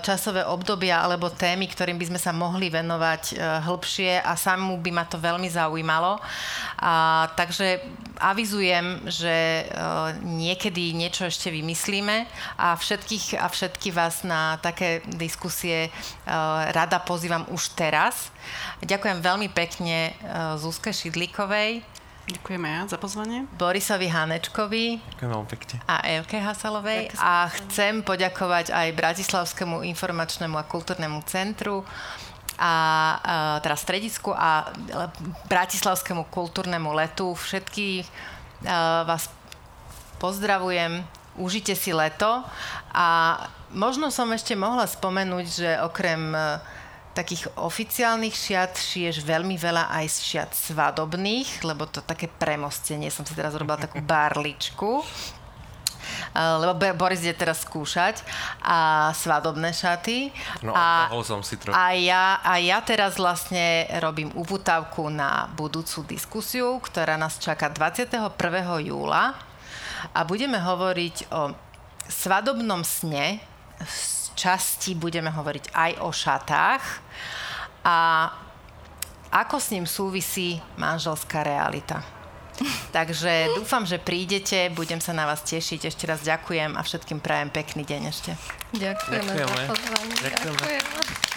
časové obdobia alebo témy, ktorým by sme sa mohli venovať e, hĺbšie a samú by ma to veľmi zaujímalo. A, takže avizujem, že e, niekedy niečo ešte vymyslíme a všetkých a všetky vás na také diskusie rada pozývam už teraz. Ďakujem veľmi pekne Zuzke Šidlíkovej, Ďakujeme ja za pozvanie. Borisovi Hanečkovi. Ďakujem veľmi pekne. A Evke Hasalovej. Ďakujem. A chcem poďakovať aj Bratislavskému informačnému a kultúrnemu centru a, a teda stredisku a Bratislavskému kultúrnemu letu. Všetky vás pozdravujem, užite si leto a možno som ešte mohla spomenúť, že okrem takých oficiálnych šiat šiješ veľmi veľa aj šiat svadobných, lebo to také premostenie, som si teraz robila takú barličku lebo Boris ide teraz skúšať a svadobné šaty. No a, som si trochu. A ja, a ja teraz vlastne robím uvutavku na budúcu diskusiu, ktorá nás čaká 21. júla a budeme hovoriť o svadobnom sne časti budeme hovoriť aj o šatách a ako s ním súvisí manželská realita. Takže dúfam, že prídete, budem sa na vás tešiť. Ešte raz ďakujem a všetkým prajem pekný deň ešte. Ďakujeme, Ďakujeme. za pozvanie. Ďakujeme. Ďakujeme.